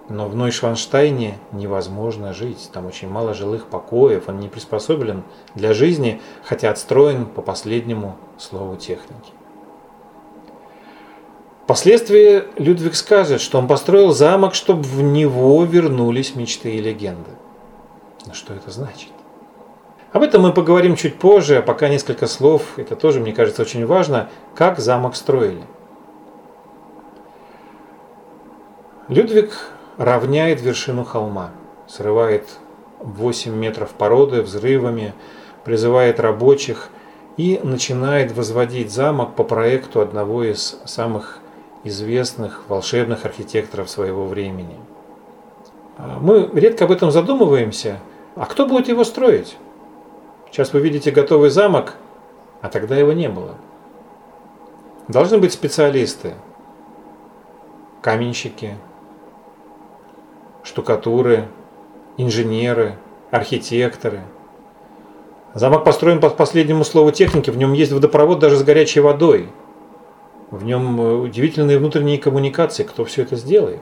но в Нойшванштайне невозможно жить. Там очень мало жилых покоев, он не приспособлен для жизни, хотя отстроен по последнему слову техники. Впоследствии Людвиг скажет, что он построил замок, чтобы в него вернулись мечты и легенды. Но что это значит? Об этом мы поговорим чуть позже, а пока несколько слов, это тоже, мне кажется, очень важно, как замок строили. Людвиг равняет вершину холма, срывает 8 метров породы взрывами, призывает рабочих и начинает возводить замок по проекту одного из самых известных волшебных архитекторов своего времени. А мы редко об этом задумываемся. А кто будет его строить? Сейчас вы видите готовый замок, а тогда его не было. Должны быть специалисты, каменщики, штукатуры, инженеры, архитекторы. Замок построен по последнему слову техники, в нем есть водопровод даже с горячей водой. В нем э, удивительные внутренние коммуникации, кто все это сделает.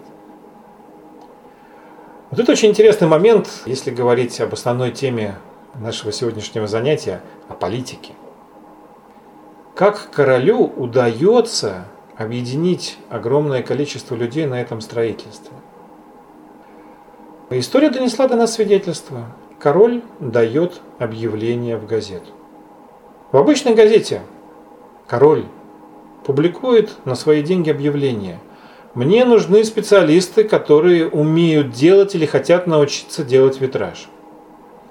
Вот это очень интересный момент, если говорить об основной теме нашего сегодняшнего занятия о политике. Как королю удается объединить огромное количество людей на этом строительстве? История донесла до нас свидетельство. Король дает объявление в газету. В обычной газете король публикует на свои деньги объявление. Мне нужны специалисты, которые умеют делать или хотят научиться делать витраж.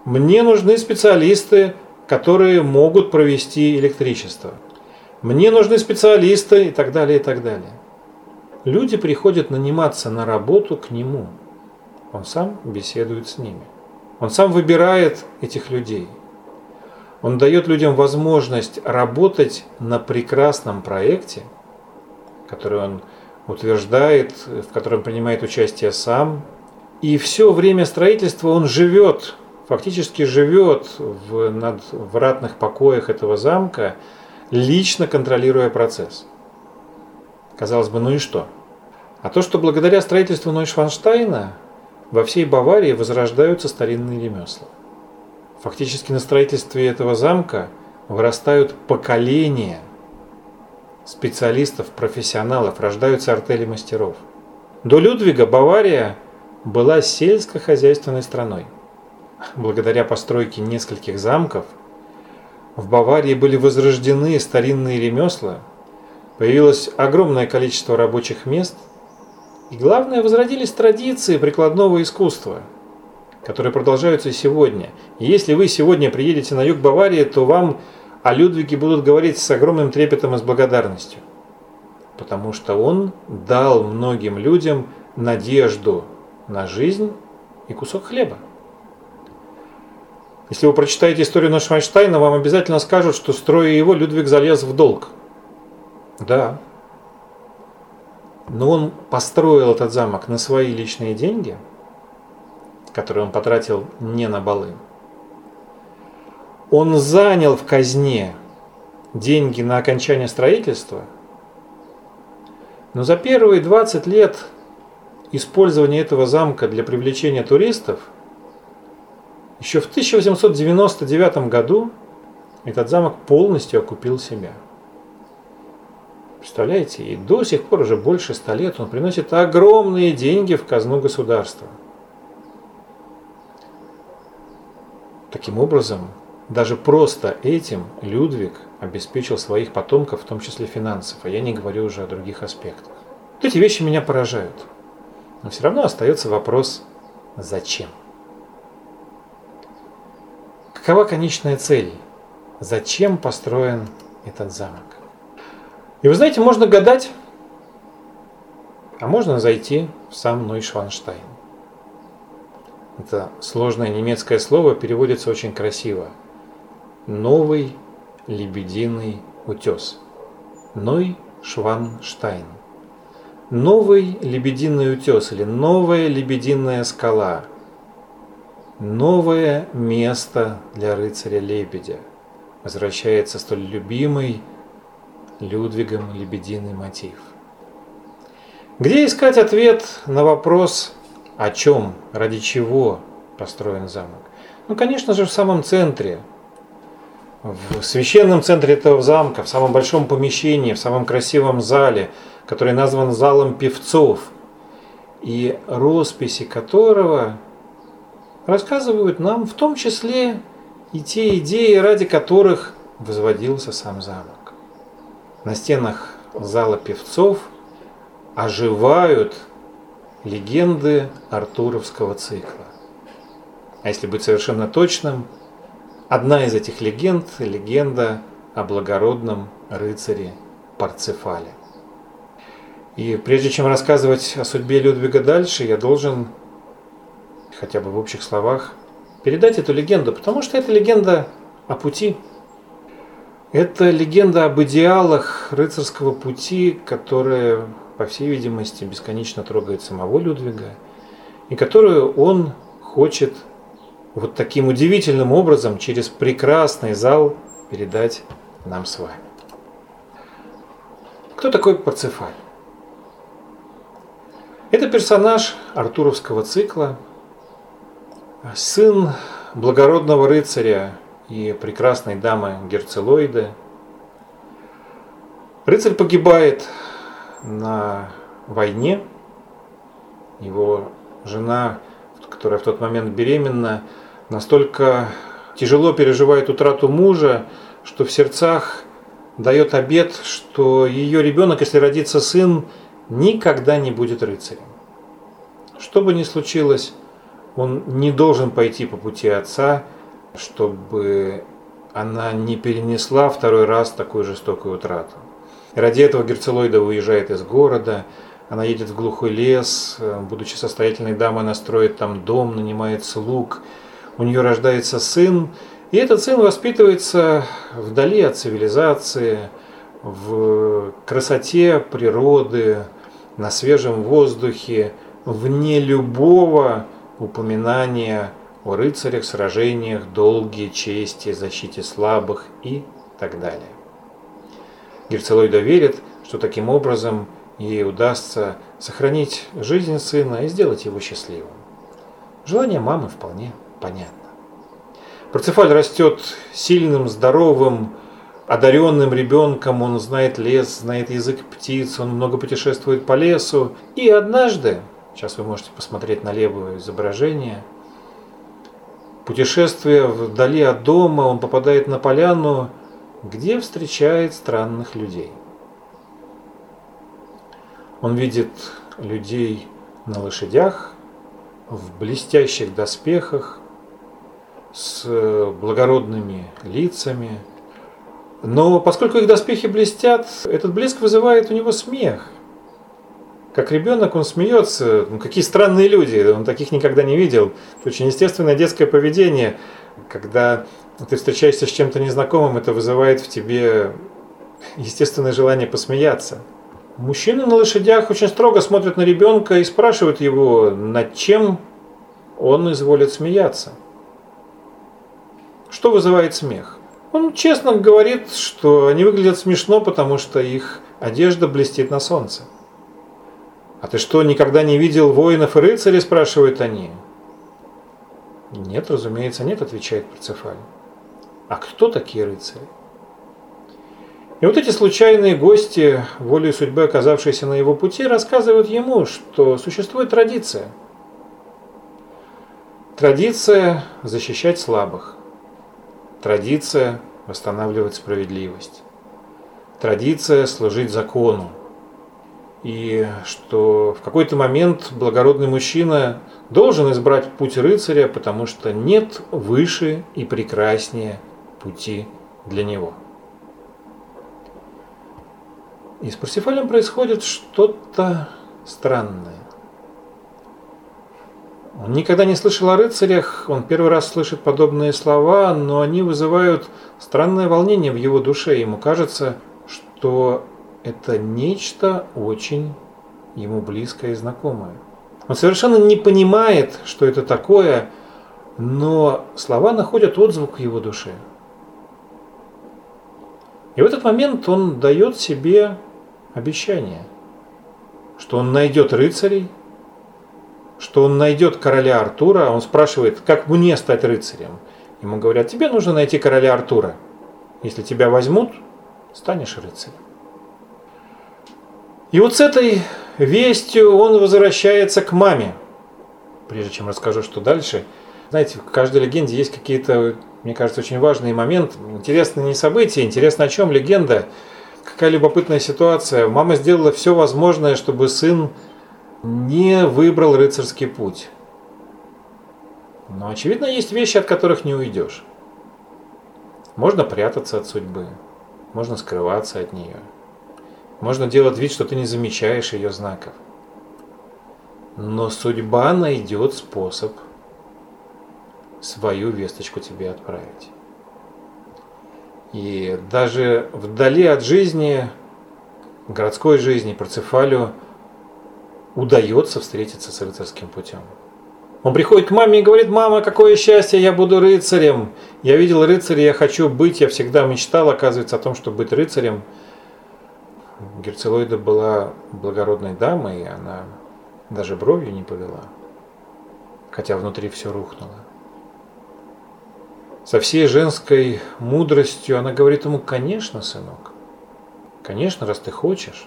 Мне нужны специалисты, которые могут провести электричество. Мне нужны специалисты и так далее, и так далее. Люди приходят наниматься на работу к нему. Он сам беседует с ними. Он сам выбирает этих людей. Он дает людям возможность работать на прекрасном проекте, который он утверждает, в котором принимает участие сам. И все время строительства он живет фактически живет в надвратных покоях этого замка, лично контролируя процесс. Казалось бы, ну и что? А то, что благодаря строительству Нойшванштайна во всей Баварии возрождаются старинные ремесла. Фактически на строительстве этого замка вырастают поколения специалистов, профессионалов, рождаются артели мастеров. До Людвига Бавария была сельскохозяйственной страной благодаря постройке нескольких замков, в Баварии были возрождены старинные ремесла, появилось огромное количество рабочих мест, и главное, возродились традиции прикладного искусства, которые продолжаются сегодня. И если вы сегодня приедете на юг Баварии, то вам о Людвиге будут говорить с огромным трепетом и с благодарностью. Потому что он дал многим людям надежду на жизнь и кусок хлеба. Если вы прочитаете историю Ношвайнштейна, вам обязательно скажут, что строя его, Людвиг залез в долг. Да. Но он построил этот замок на свои личные деньги, которые он потратил не на балы. Он занял в казне деньги на окончание строительства, но за первые 20 лет использования этого замка для привлечения туристов – еще в 1899 году этот замок полностью окупил себя. Представляете, и до сих пор уже больше ста лет он приносит огромные деньги в казну государства. Таким образом, даже просто этим Людвиг обеспечил своих потомков, в том числе финансов, а я не говорю уже о других аспектах. Вот эти вещи меня поражают. Но все равно остается вопрос, зачем? Какова конечная цель? Зачем построен этот замок? И вы знаете, можно гадать, а можно зайти в сам Нойшванштайн. Это сложное немецкое слово переводится очень красиво. Новый лебединый утес. Нойшванштайн. Новый лебединый утес или новая лебединая скала – новое место для рыцаря-лебедя. Возвращается столь любимый Людвигом лебединый мотив. Где искать ответ на вопрос, о чем, ради чего построен замок? Ну, конечно же, в самом центре, в священном центре этого замка, в самом большом помещении, в самом красивом зале, который назван залом певцов, и росписи которого рассказывают нам в том числе и те идеи, ради которых возводился сам замок. На стенах зала певцов оживают легенды Артуровского цикла. А если быть совершенно точным, одна из этих легенд – легенда о благородном рыцаре Парцефале. И прежде чем рассказывать о судьбе Людвига дальше, я должен хотя бы в общих словах, передать эту легенду, потому что это легенда о пути. Это легенда об идеалах рыцарского пути, которая, по всей видимости, бесконечно трогает самого Людвига, и которую он хочет вот таким удивительным образом через прекрасный зал передать нам с вами. Кто такой Парцефаль? Это персонаж артуровского цикла, сын благородного рыцаря и прекрасной дамы Герцелоиды. Рыцарь погибает на войне. Его жена, которая в тот момент беременна, настолько тяжело переживает утрату мужа, что в сердцах дает обет, что ее ребенок, если родится сын, никогда не будет рыцарем. Что бы ни случилось, он не должен пойти по пути отца, чтобы она не перенесла второй раз такую жестокую утрату. Ради этого Герцелоида уезжает из города, она едет в глухой лес, будучи состоятельной дамой, она строит там дом, нанимает слуг, у нее рождается сын, и этот сын воспитывается вдали от цивилизации, в красоте природы, на свежем воздухе, вне любого упоминания о рыцарях, сражениях, долге, чести, защите слабых и так далее. Герцелойда верит, что таким образом ей удастся сохранить жизнь сына и сделать его счастливым. Желание мамы вполне понятно. Парцефаль растет сильным, здоровым, одаренным ребенком, он знает лес, знает язык птиц, он много путешествует по лесу. И однажды, Сейчас вы можете посмотреть на левое изображение. Путешествуя вдали от дома, он попадает на поляну, где встречает странных людей. Он видит людей на лошадях, в блестящих доспехах, с благородными лицами. Но поскольку их доспехи блестят, этот блеск вызывает у него смех. Как ребенок он смеется, ну, какие странные люди, он таких никогда не видел. Это очень естественное детское поведение, когда ты встречаешься с чем-то незнакомым, это вызывает в тебе естественное желание посмеяться. Мужчины на лошадях очень строго смотрят на ребенка и спрашивают его, над чем он изволит смеяться. Что вызывает смех? Он честно говорит, что они выглядят смешно, потому что их одежда блестит на солнце. «А ты что, никогда не видел воинов и рыцарей?» – спрашивают они. «Нет, разумеется, нет», – отвечает Парцефаль. «А кто такие рыцари?» И вот эти случайные гости, волей судьбы оказавшиеся на его пути, рассказывают ему, что существует традиция. Традиция защищать слабых. Традиция восстанавливать справедливость. Традиция служить закону. И что в какой-то момент благородный мужчина должен избрать путь рыцаря, потому что нет выше и прекраснее пути для него. И с Парсифалем происходит что-то странное. Он никогда не слышал о рыцарях, он первый раз слышит подобные слова, но они вызывают странное волнение в его душе. Ему кажется, что это нечто очень ему близкое и знакомое. Он совершенно не понимает, что это такое, но слова находят отзвук в его душе. И в этот момент он дает себе обещание, что он найдет рыцарей, что он найдет короля Артура. Он спрашивает, как мне стать рыцарем? Ему говорят, тебе нужно найти короля Артура. Если тебя возьмут, станешь рыцарем. И вот с этой вестью он возвращается к маме. Прежде чем расскажу, что дальше. Знаете, в каждой легенде есть какие-то, мне кажется, очень важные моменты. Интересно не события, интересно о чем легенда какая любопытная ситуация. Мама сделала все возможное, чтобы сын не выбрал рыцарский путь. Но, очевидно, есть вещи, от которых не уйдешь. Можно прятаться от судьбы, можно скрываться от нее. Можно делать вид, что ты не замечаешь ее знаков. Но судьба найдет способ свою весточку тебе отправить. И даже вдали от жизни, городской жизни, Парцефалю удается встретиться с рыцарским путем. Он приходит к маме и говорит, мама, какое счастье, я буду рыцарем. Я видел рыцаря, я хочу быть, я всегда мечтал, оказывается, о том, чтобы быть рыцарем. Герцелоида была благородной дамой, и она даже бровью не повела, хотя внутри все рухнуло со всей женской мудростью, она говорит ему, конечно, сынок, конечно, раз ты хочешь.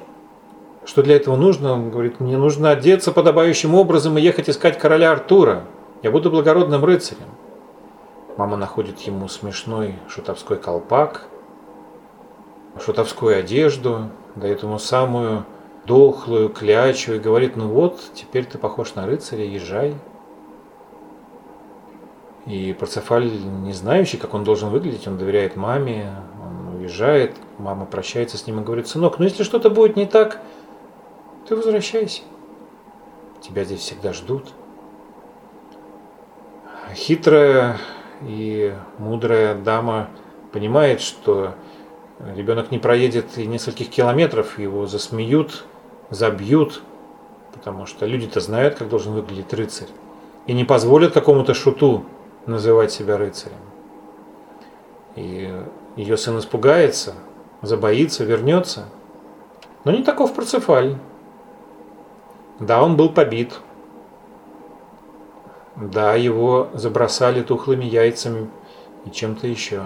Что для этого нужно? Он говорит, мне нужно одеться подобающим образом и ехать искать короля Артура. Я буду благородным рыцарем. Мама находит ему смешной шутовской колпак, шутовскую одежду, дает ему самую дохлую клячу и говорит, ну вот, теперь ты похож на рыцаря, езжай. И Парцефаль, не знающий, как он должен выглядеть, он доверяет маме, он уезжает, мама прощается с ним и говорит, сынок, ну если что-то будет не так, ты возвращайся. Тебя здесь всегда ждут. Хитрая и мудрая дама понимает, что ребенок не проедет и нескольких километров, его засмеют, забьют, потому что люди-то знают, как должен выглядеть рыцарь, и не позволят какому-то шуту называть себя рыцарем. И ее сын испугается, забоится, вернется. Но не таков Парцефаль. Да, он был побит. Да, его забросали тухлыми яйцами и чем-то еще.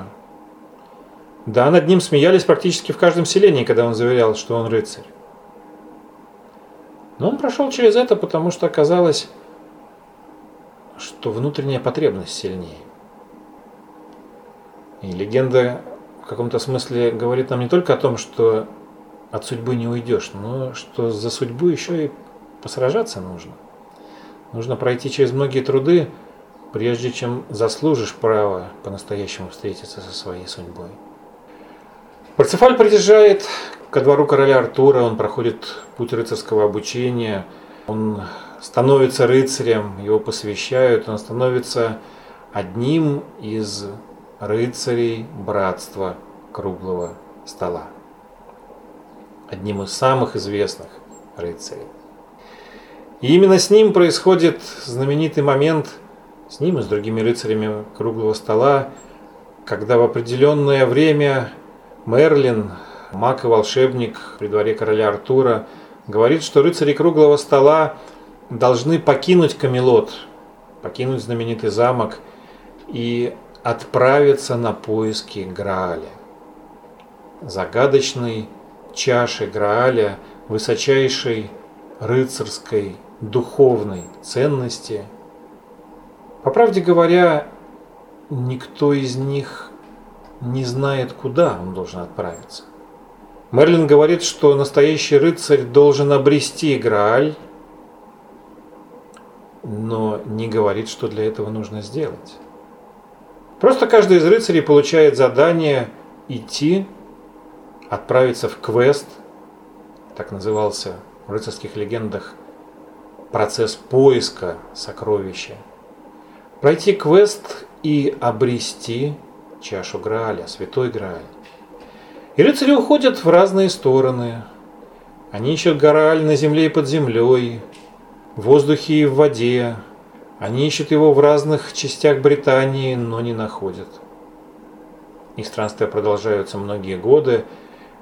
Да, над ним смеялись практически в каждом селении, когда он заверял, что он рыцарь. Но он прошел через это, потому что оказалось, что внутренняя потребность сильнее. И легенда в каком-то смысле говорит нам не только о том, что от судьбы не уйдешь, но что за судьбу еще и посражаться нужно. Нужно пройти через многие труды, прежде чем заслужишь право по-настоящему встретиться со своей судьбой. Парцефаль приезжает ко двору короля Артура, он проходит путь рыцарского обучения, он становится рыцарем, его посвящают, он становится одним из рыцарей братства круглого стола. Одним из самых известных рыцарей. И именно с ним происходит знаменитый момент, с ним и с другими рыцарями круглого стола, когда в определенное время Мерлин, маг и волшебник при дворе короля Артура, говорит, что рыцари круглого стола должны покинуть Камелот, покинуть знаменитый замок и отправиться на поиски Грааля. Загадочной чаши Грааля, высочайшей рыцарской духовной ценности. По правде говоря, никто из них не знает, куда он должен отправиться. Мерлин говорит, что настоящий рыцарь должен обрести Грааль, но не говорит, что для этого нужно сделать. Просто каждый из рыцарей получает задание идти, отправиться в квест, так назывался в рыцарских легендах процесс поиска сокровища, пройти квест и обрести чашу Грааля, святой Грааль. И рыцари уходят в разные стороны. Они ищут Грааль на земле и под землей, в воздухе и в воде. Они ищут его в разных частях Британии, но не находят. Их странствия продолжаются многие годы,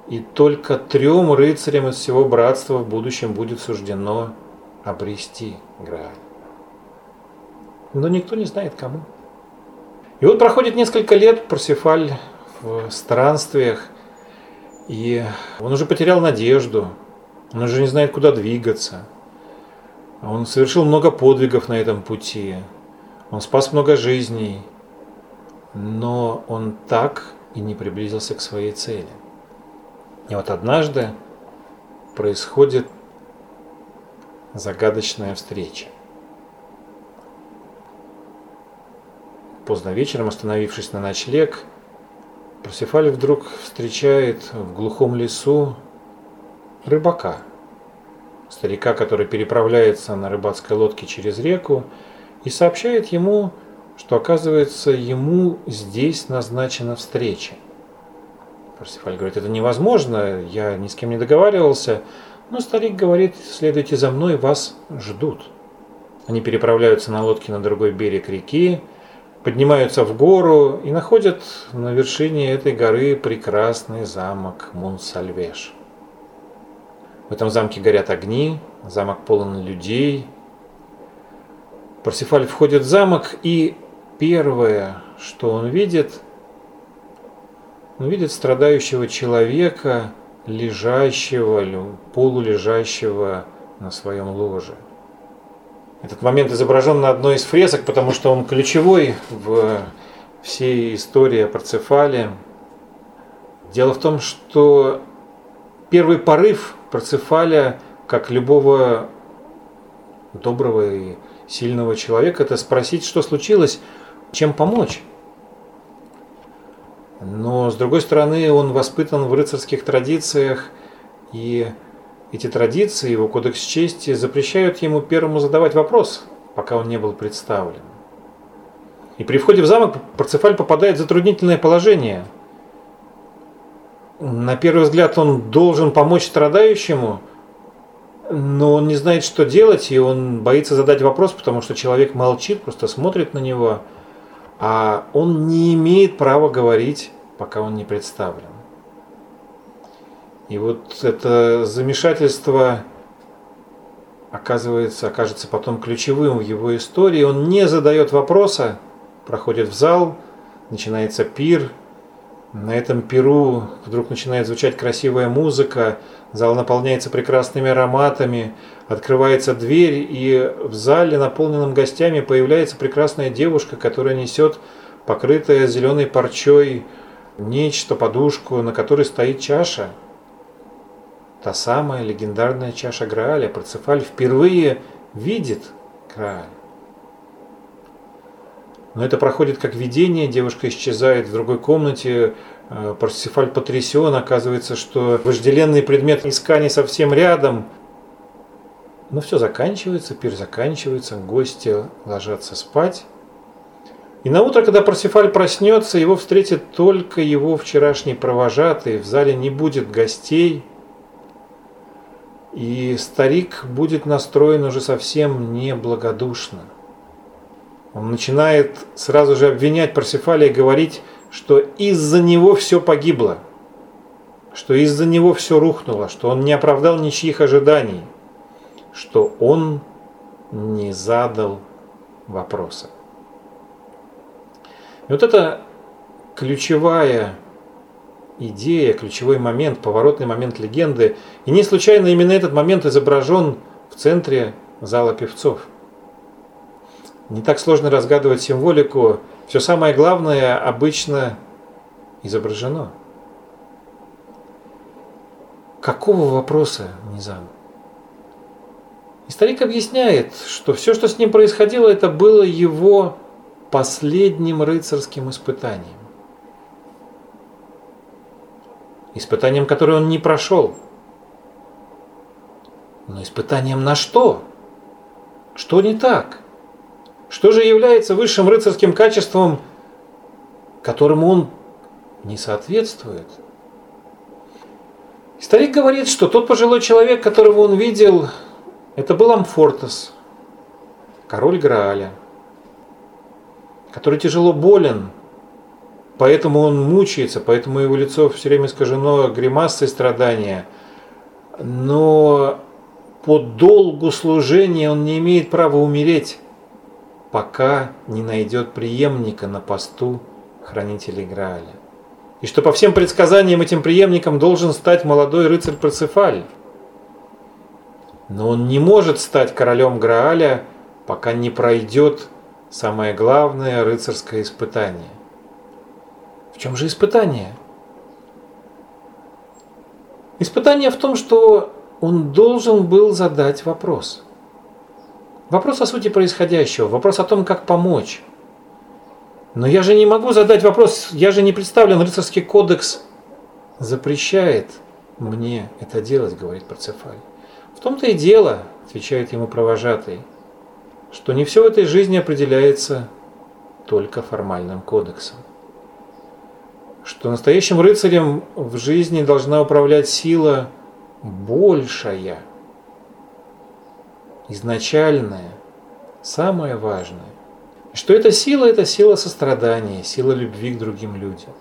и только трем рыцарям из всего братства в будущем будет суждено обрести Грааль. Но никто не знает кому. И вот проходит несколько лет, Парсифаль в странствиях, и он уже потерял надежду, он уже не знает, куда двигаться. Он совершил много подвигов на этом пути, он спас много жизней, но он так и не приблизился к своей цели. И вот однажды происходит загадочная встреча. Поздно вечером, остановившись на ночлег, Парсифаль вдруг встречает в глухом лесу рыбака, старика, который переправляется на рыбацкой лодке через реку и сообщает ему, что оказывается ему здесь назначена встреча. Парсифаль говорит, это невозможно, я ни с кем не договаривался, но старик говорит, следуйте за мной, вас ждут. Они переправляются на лодке на другой берег реки, поднимаются в гору и находят на вершине этой горы прекрасный замок Мунсальвеш. В этом замке горят огни, замок полон людей. Парсифаль входит в замок, и первое, что он видит, он видит страдающего человека, лежащего, полулежащего на своем ложе. Этот момент изображен на одной из фресок, потому что он ключевой в всей истории о Парцефале. Дело в том, что первый порыв Парцефаля, как любого доброго и сильного человека, это спросить, что случилось, чем помочь. Но, с другой стороны, он воспитан в рыцарских традициях, и эти традиции, его кодекс чести запрещают ему первому задавать вопрос, пока он не был представлен. И при входе в замок Парцефаль попадает в затруднительное положение. На первый взгляд он должен помочь страдающему, но он не знает, что делать, и он боится задать вопрос, потому что человек молчит, просто смотрит на него – а он не имеет права говорить, пока он не представлен. И вот это замешательство оказывается, окажется потом ключевым в его истории. Он не задает вопроса, проходит в зал, начинается пир – на этом перу вдруг начинает звучать красивая музыка, зал наполняется прекрасными ароматами, открывается дверь, и в зале, наполненном гостями, появляется прекрасная девушка, которая несет покрытая зеленой парчой нечто, подушку, на которой стоит чаша. Та самая легендарная чаша Грааля. Парцефаль впервые видит, Грааль. Но это проходит как видение, девушка исчезает в другой комнате, э, Парсифаль потрясен, оказывается, что вожделенный предмет искания совсем рядом. Но все заканчивается, пир заканчивается, гости ложатся спать. И на утро, когда Парсифаль проснется, его встретит только его вчерашний провожатый, в зале не будет гостей, и старик будет настроен уже совсем неблагодушно. Он начинает сразу же обвинять Парсифаля и говорить, что из-за него все погибло, что из-за него все рухнуло, что он не оправдал ничьих ожиданий, что он не задал вопроса. И вот это ключевая идея, ключевой момент, поворотный момент легенды. И не случайно именно этот момент изображен в центре зала певцов. Не так сложно разгадывать символику. Все самое главное обычно изображено. Какого вопроса не задан? И старик объясняет, что все, что с ним происходило, это было его последним рыцарским испытанием. Испытанием, которое он не прошел. Но испытанием на что? Что не так? Что же является высшим рыцарским качеством, которому он не соответствует? Старик говорит, что тот пожилой человек, которого он видел, это был Амфортес, король Грааля, который тяжело болен, поэтому он мучается, поэтому его лицо все время искажено гримасой страдания. Но по долгу служения он не имеет права умереть, пока не найдет преемника на посту хранителей Грааля. И что по всем предсказаниям этим преемником должен стать молодой рыцарь Процефаль. Но он не может стать королем Грааля, пока не пройдет самое главное рыцарское испытание – в чем же испытание? Испытание в том, что он должен был задать вопрос. Вопрос о сути происходящего, вопрос о том, как помочь. Но я же не могу задать вопрос, я же не представлен, рыцарский кодекс запрещает мне это делать, говорит Парцефаль. В том-то и дело, отвечает ему провожатый, что не все в этой жизни определяется только формальным кодексом что настоящим рыцарем в жизни должна управлять сила большая, изначальная, самая важная. И что эта сила – это сила сострадания, сила любви к другим людям.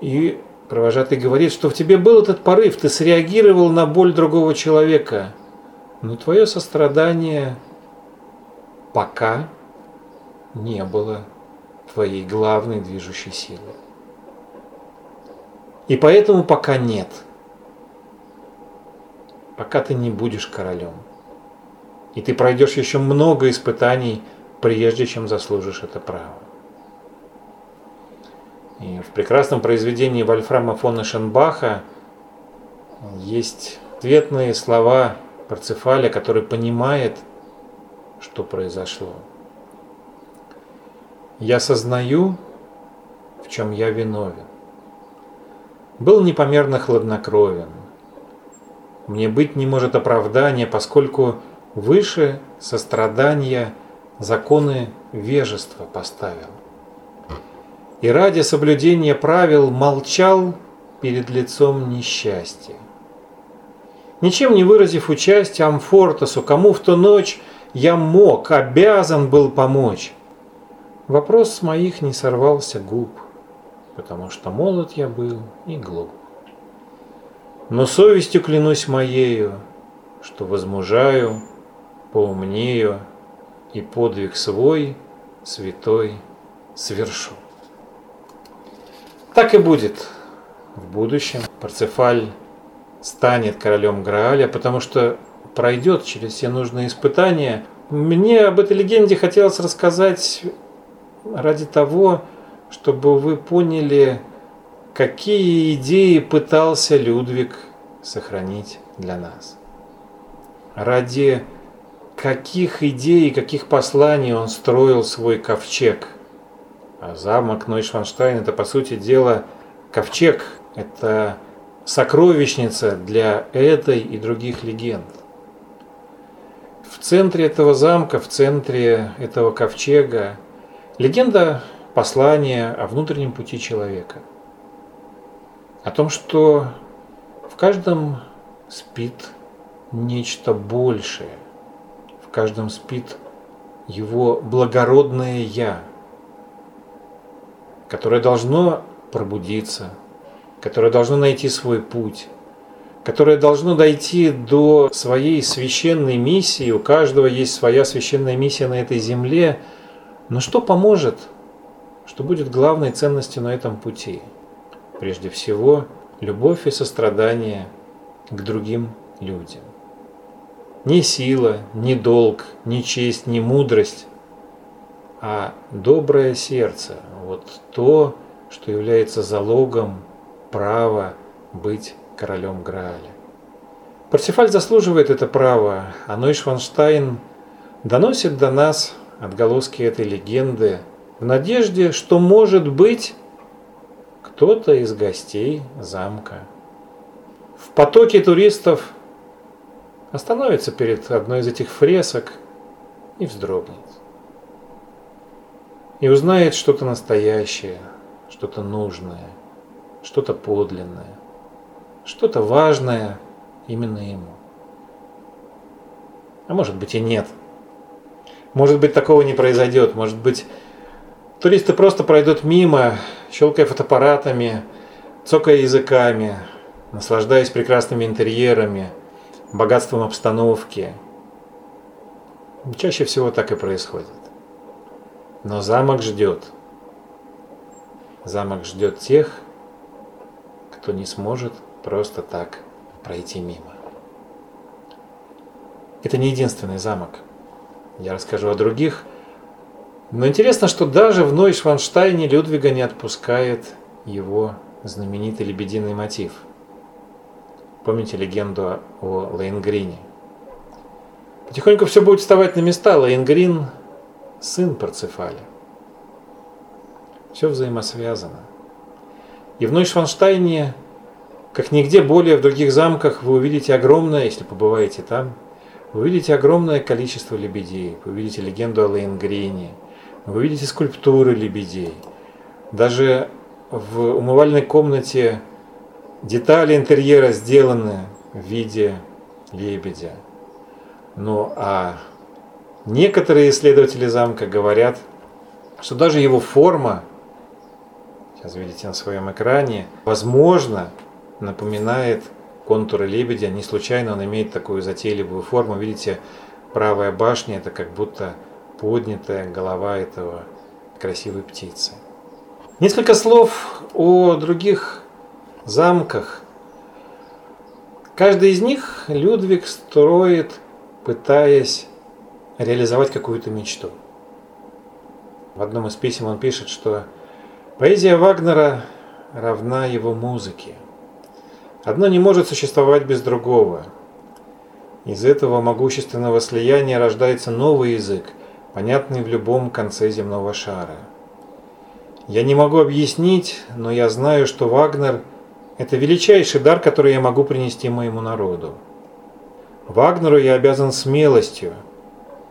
И провожатый говорит, что в тебе был этот порыв, ты среагировал на боль другого человека, но твое сострадание пока не было твоей главной движущей силы. И поэтому пока нет. Пока ты не будешь королем. И ты пройдешь еще много испытаний, прежде чем заслужишь это право. И в прекрасном произведении Вольфрама фон Эшенбаха есть ответные слова Парцефаля, который понимает, что произошло. Я сознаю, в чем я виновен. Был непомерно хладнокровен. Мне быть не может оправдания, поскольку выше сострадания законы вежества поставил. И ради соблюдения правил молчал перед лицом несчастья. Ничем не выразив участия Амфортасу, кому в ту ночь я мог, обязан был помочь, Вопрос с моих не сорвался губ, потому что молод я был и глуп. Но совестью клянусь моею, что возмужаю, поумнею и подвиг свой святой свершу. Так и будет в будущем. Парцефаль станет королем Грааля, потому что пройдет через все нужные испытания. Мне об этой легенде хотелось рассказать ради того, чтобы вы поняли, какие идеи пытался Людвиг сохранить для нас. ради каких идей, каких посланий он строил свой ковчег. А замок Нойшванштайн – это, по сути дела, ковчег, это сокровищница для этой и других легенд. В центре этого замка, в центре этого ковчега легенда послания о внутреннем пути человека. О том, что в каждом спит нечто большее – в каждом спит его благородное «я», которое должно пробудиться, которое должно найти свой путь, которое должно дойти до своей священной миссии. У каждого есть своя священная миссия на этой земле. Но что поможет, что будет главной ценностью на этом пути? Прежде всего, любовь и сострадание к другим людям. Ни сила, ни долг, ни честь, ни мудрость, а доброе сердце. Вот то, что является залогом права быть королем Грааля. Парсифаль заслуживает это право, а Нойшванштайн доносит до нас отголоски этой легенды в надежде, что, может быть, кто-то из гостей замка. В потоке туристов остановится перед одной из этих фресок и вздрогнет. И узнает что-то настоящее, что-то нужное, что-то подлинное, что-то важное именно ему. А может быть и нет. Может быть такого не произойдет. Может быть туристы просто пройдут мимо, щелкая фотоаппаратами, цокая языками, наслаждаясь прекрасными интерьерами – богатством обстановки. Чаще всего так и происходит. Но замок ждет. Замок ждет тех, кто не сможет просто так пройти мимо. Это не единственный замок. Я расскажу о других. Но интересно, что даже в Нойшванштайне Людвига не отпускает его знаменитый лебединый мотив – Помните легенду о Лейнгрине? Потихоньку все будет вставать на места. Лейнгрин – сын Парцефаля. Все взаимосвязано. И в Нойшванштайне, как нигде более в других замках, вы увидите огромное, если побываете там, вы увидите огромное количество лебедей, вы увидите легенду о Лейнгрине, вы увидите скульптуры лебедей. Даже в умывальной комнате Детали интерьера сделаны в виде лебедя. Ну а некоторые исследователи замка говорят, что даже его форма, сейчас видите на своем экране, возможно, напоминает контуры лебедя. Не случайно он имеет такую затейливую форму. Видите, правая башня это как будто поднятая голова этого красивой птицы. Несколько слов о других замках. Каждый из них Людвиг строит, пытаясь реализовать какую-то мечту. В одном из писем он пишет, что поэзия Вагнера равна его музыке. Одно не может существовать без другого. Из этого могущественного слияния рождается новый язык, понятный в любом конце земного шара. Я не могу объяснить, но я знаю, что Вагнер – это величайший дар, который я могу принести моему народу. Вагнеру я обязан смелостью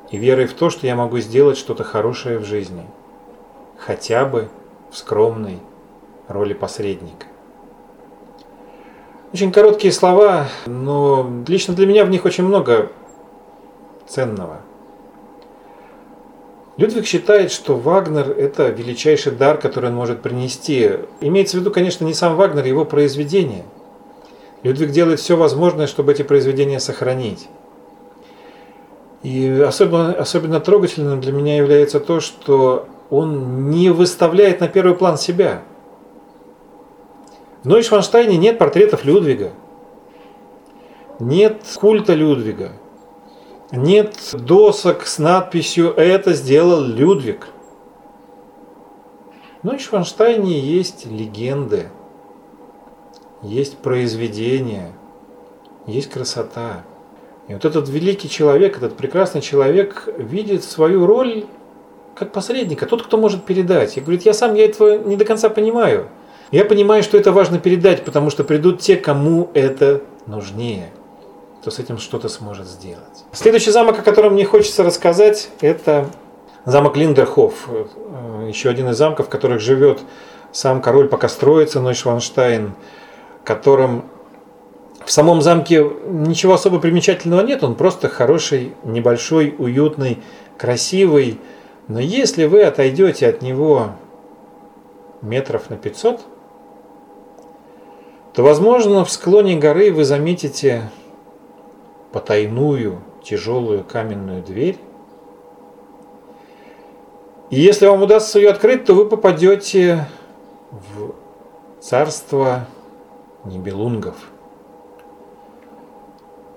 и верой в то, что я могу сделать что-то хорошее в жизни, хотя бы в скромной роли посредника. Очень короткие слова, но лично для меня в них очень много ценного. Людвиг считает, что Вагнер – это величайший дар, который он может принести. Имеется в виду, конечно, не сам Вагнер, а его произведения. Людвиг делает все возможное, чтобы эти произведения сохранить. И особенно, особенно трогательным для меня является то, что он не выставляет на первый план себя. В Нойшванштайне нет портретов Людвига, нет культа Людвига – нет досок с надписью «Это сделал Людвиг». Но в Шванштайне есть легенды, есть произведения, есть красота. И вот этот великий человек, этот прекрасный человек видит свою роль как посредника, тот, кто может передать. И говорит, я сам я этого не до конца понимаю. Я понимаю, что это важно передать, потому что придут те, кому это нужнее, кто с этим что-то сможет сделать. Следующий замок, о котором мне хочется рассказать, это замок Линдерхоф. Еще один из замков, в которых живет сам король, пока строится Нойшванштайн, которым в самом замке ничего особо примечательного нет, он просто хороший, небольшой, уютный, красивый. Но если вы отойдете от него метров на 500, то, возможно, в склоне горы вы заметите потайную тяжелую каменную дверь. И если вам удастся ее открыть, то вы попадете в царство Нибелунгов –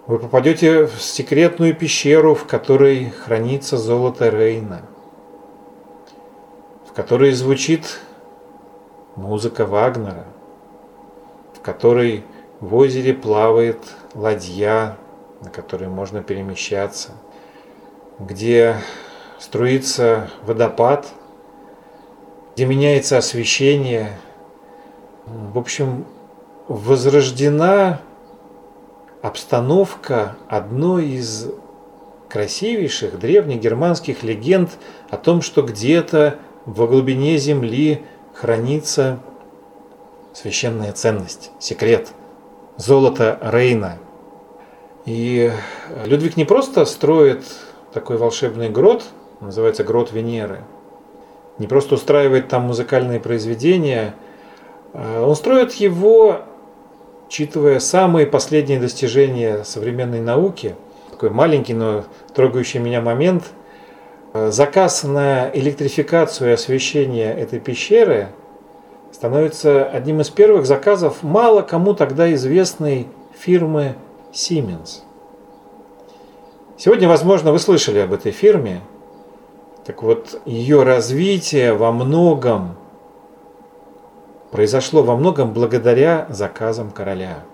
вы попадете в секретную пещеру, в которой хранится золото Рейна, в которой звучит музыка Вагнера, в которой в озере плавает ладья, на которой можно перемещаться, где струится водопад, где меняется освещение. В общем, возрождена обстановка одной из красивейших древних германских легенд о том, что где-то во глубине земли хранится священная ценность, секрет, золото Рейна. И Людвиг не просто строит такой волшебный грот, называется грот Венеры, не просто устраивает там музыкальные произведения, а он строит его Учитывая самые последние достижения современной науки, такой маленький, но трогающий меня момент, заказ на электрификацию и освещение этой пещеры становится одним из первых заказов мало кому тогда известной фирмы Siemens. Сегодня, возможно, вы слышали об этой фирме. Так вот, ее развитие во многом произошло во многом благодаря заказам короля.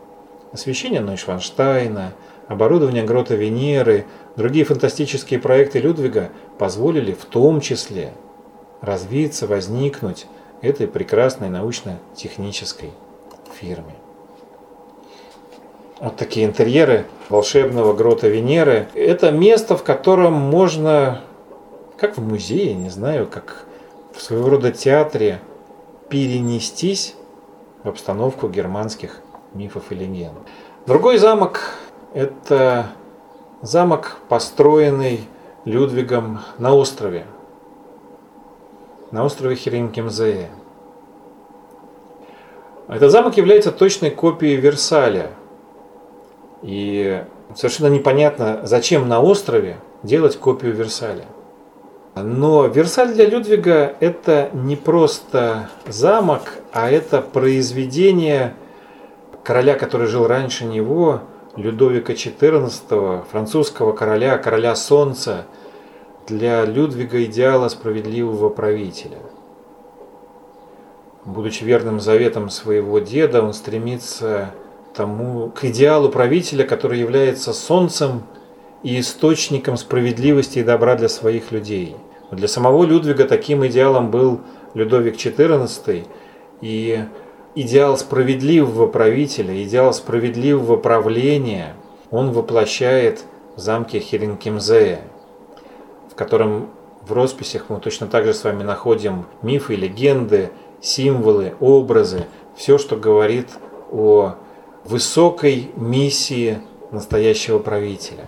Освещение Нойшванштайна, оборудование грота Венеры, другие фантастические проекты Людвига позволили в том числе развиться, возникнуть этой прекрасной научно-технической фирме. Вот такие интерьеры волшебного грота Венеры. Это место, в котором можно, как в музее, не знаю, как в своего рода театре, перенестись в обстановку германских мифов и легенд. Другой замок – это замок, построенный Людвигом на острове, на острове Херенкемзее. Этот замок является точной копией Версаля. И совершенно непонятно, зачем на острове делать копию Версаля. Но Версаль для Людвига это не просто замок, а это произведение короля, который жил раньше него, Людовика XIV, французского короля, короля солнца, для Людвига идеала справедливого правителя. Будучи верным заветом своего деда, он стремится тому, к идеалу правителя, который является солнцем и источником справедливости и добра для своих людей. Для самого Людвига таким идеалом был Людовик XIV, и идеал справедливого правителя, идеал справедливого правления он воплощает в замке Херенкемзея, в котором в росписях мы точно так же с вами находим мифы, легенды, символы, образы, все, что говорит о высокой миссии настоящего правителя.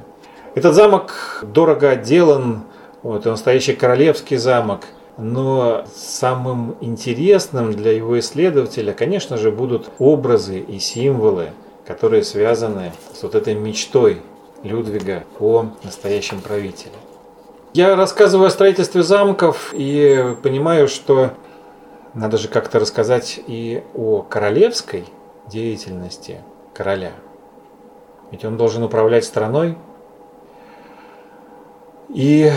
Этот замок дорого отделан, вот, это настоящий королевский замок. Но самым интересным для его исследователя, конечно же, будут образы и символы, которые связаны с вот этой мечтой Людвига о настоящем правителе. Я рассказываю о строительстве замков и понимаю, что надо же как-то рассказать и о королевской деятельности короля. Ведь он должен управлять страной. И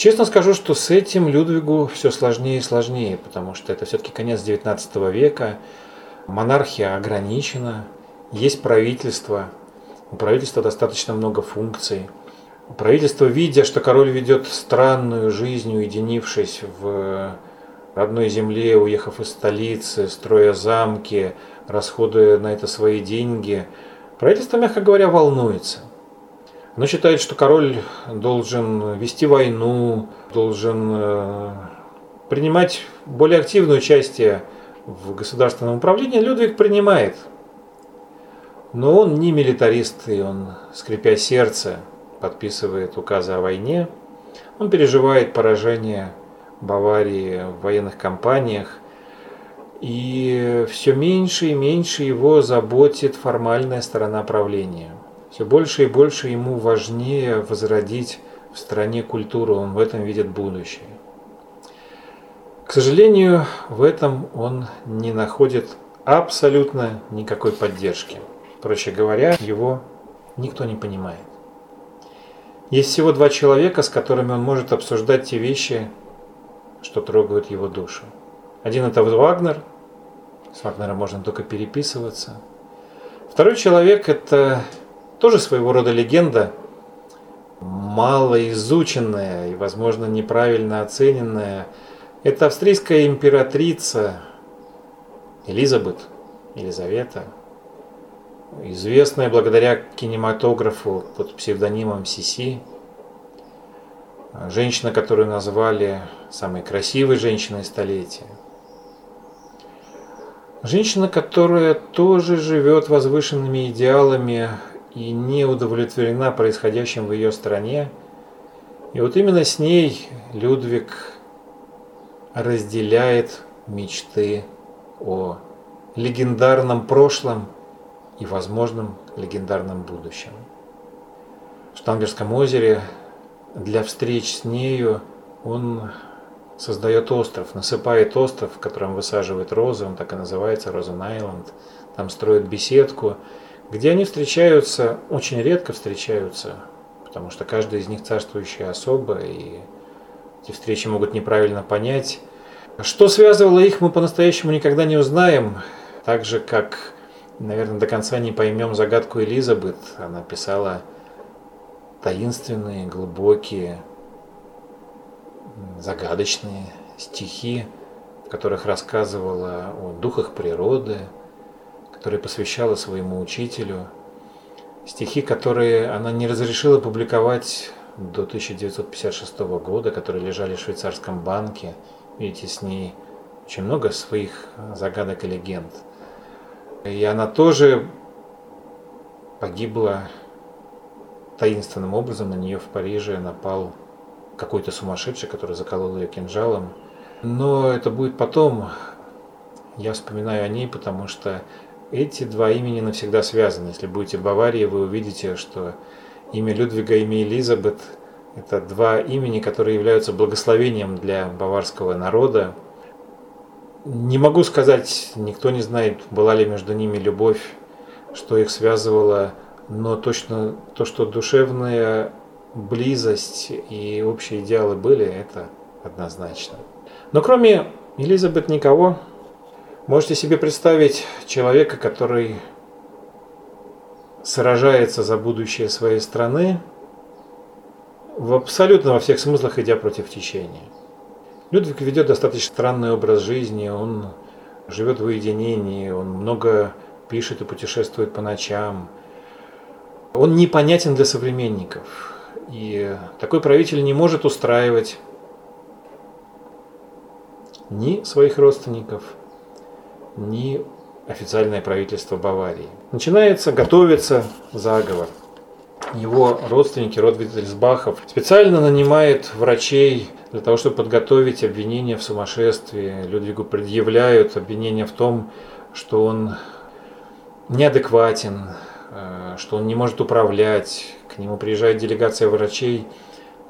Честно скажу, что с этим Людвигу все сложнее и сложнее, потому что это все-таки конец 19 века, монархия ограничена, есть правительство, У правительства достаточно много функций. Правительство, видя, что король ведет странную жизнь, уединившись в родной земле, уехав из столицы, строя замки, расходуя на это свои деньги, правительство, мягко говоря, волнуется. Оно считает, что король должен вести войну, должен э, принимать более активное участие в государственном управлении. Людвиг принимает. Но он не милитарист, и он, скрипя сердце, подписывает указы о войне. Он переживает поражение Баварии в военных кампаниях. И все меньше и меньше его заботит формальная сторона правления. Все больше и больше ему важнее возродить в стране культуру, он в этом видит будущее. К сожалению, в этом он не находит абсолютно никакой поддержки. Проще говоря, его никто не понимает. Есть всего два человека, с которыми он может обсуждать те вещи, что трогают его душу. Один это Вагнер, с Вагнером можно только переписываться. Второй человек это тоже своего рода легенда, малоизученная и, возможно, неправильно оцененная. Это австрийская императрица Элизабет, Елизавета, известная благодаря кинематографу под псевдонимом Сиси, женщина, которую назвали самой красивой женщиной столетия. Женщина, которая тоже живет возвышенными идеалами и не удовлетворена происходящим в ее стране. И вот именно с ней Людвиг разделяет мечты о легендарном прошлом и возможном легендарном будущем. В Штангерском озере для встреч с нею он создает остров, насыпает остров, в котором высаживает розы, он так и называется, Розен Айленд. Там строит беседку, где они встречаются, очень редко встречаются, потому что каждый из них царствующая особа, и эти встречи могут неправильно понять. Что связывало их, мы по-настоящему никогда не узнаем, так же, как, наверное, до конца не поймем загадку Элизабет. Она писала таинственные, глубокие, загадочные стихи, в которых рассказывала о духах природы, которые посвящала своему учителю, стихи, которые она не разрешила публиковать до 1956 года, которые лежали в швейцарском банке. Видите, с ней очень много своих загадок и легенд. И она тоже погибла таинственным образом. На нее в Париже напал какой-то сумасшедший, который заколол ее кинжалом. Но это будет потом. Я вспоминаю о ней, потому что эти два имени навсегда связаны. Если будете в Баварии, вы увидите, что имя Людвига и имя Элизабет – это два имени, которые являются благословением для баварского народа. Не могу сказать, никто не знает, была ли между ними любовь, что их связывало, но точно то, что душевная близость и общие идеалы были, это однозначно. Но кроме Элизабет никого, Можете себе представить человека, который сражается за будущее своей страны, в абсолютно во всех смыслах идя против течения. Людвиг ведет достаточно странный образ жизни, он живет в уединении, он много пишет и путешествует по ночам. Он непонятен для современников. И такой правитель не может устраивать ни своих родственников, ни официальное правительство Баварии. Начинается готовиться заговор. Его родственники, род Виттельсбахов, специально нанимает врачей для того, чтобы подготовить обвинение в сумасшествии. Людвигу предъявляют обвинение в том, что он неадекватен, э, что он не может управлять. К нему приезжает делегация врачей,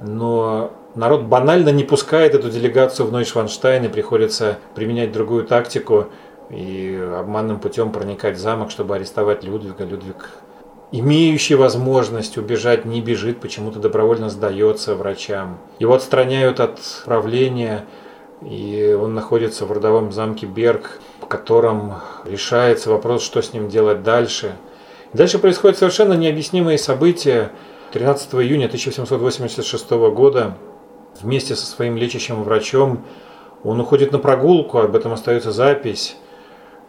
но народ банально не пускает эту делегацию в Нойшванштайн и приходится применять другую тактику – и обманным путем проникать в замок, чтобы арестовать Людвига. Людвиг, имеющий возможность убежать, не бежит, почему-то добровольно сдается врачам. Его отстраняют от правления, и он находится в родовом замке Берг, в котором решается вопрос, что с ним делать дальше. Дальше происходят совершенно необъяснимые события. 13 июня 1786 года вместе со своим лечащим врачом он уходит на прогулку, об этом остается запись.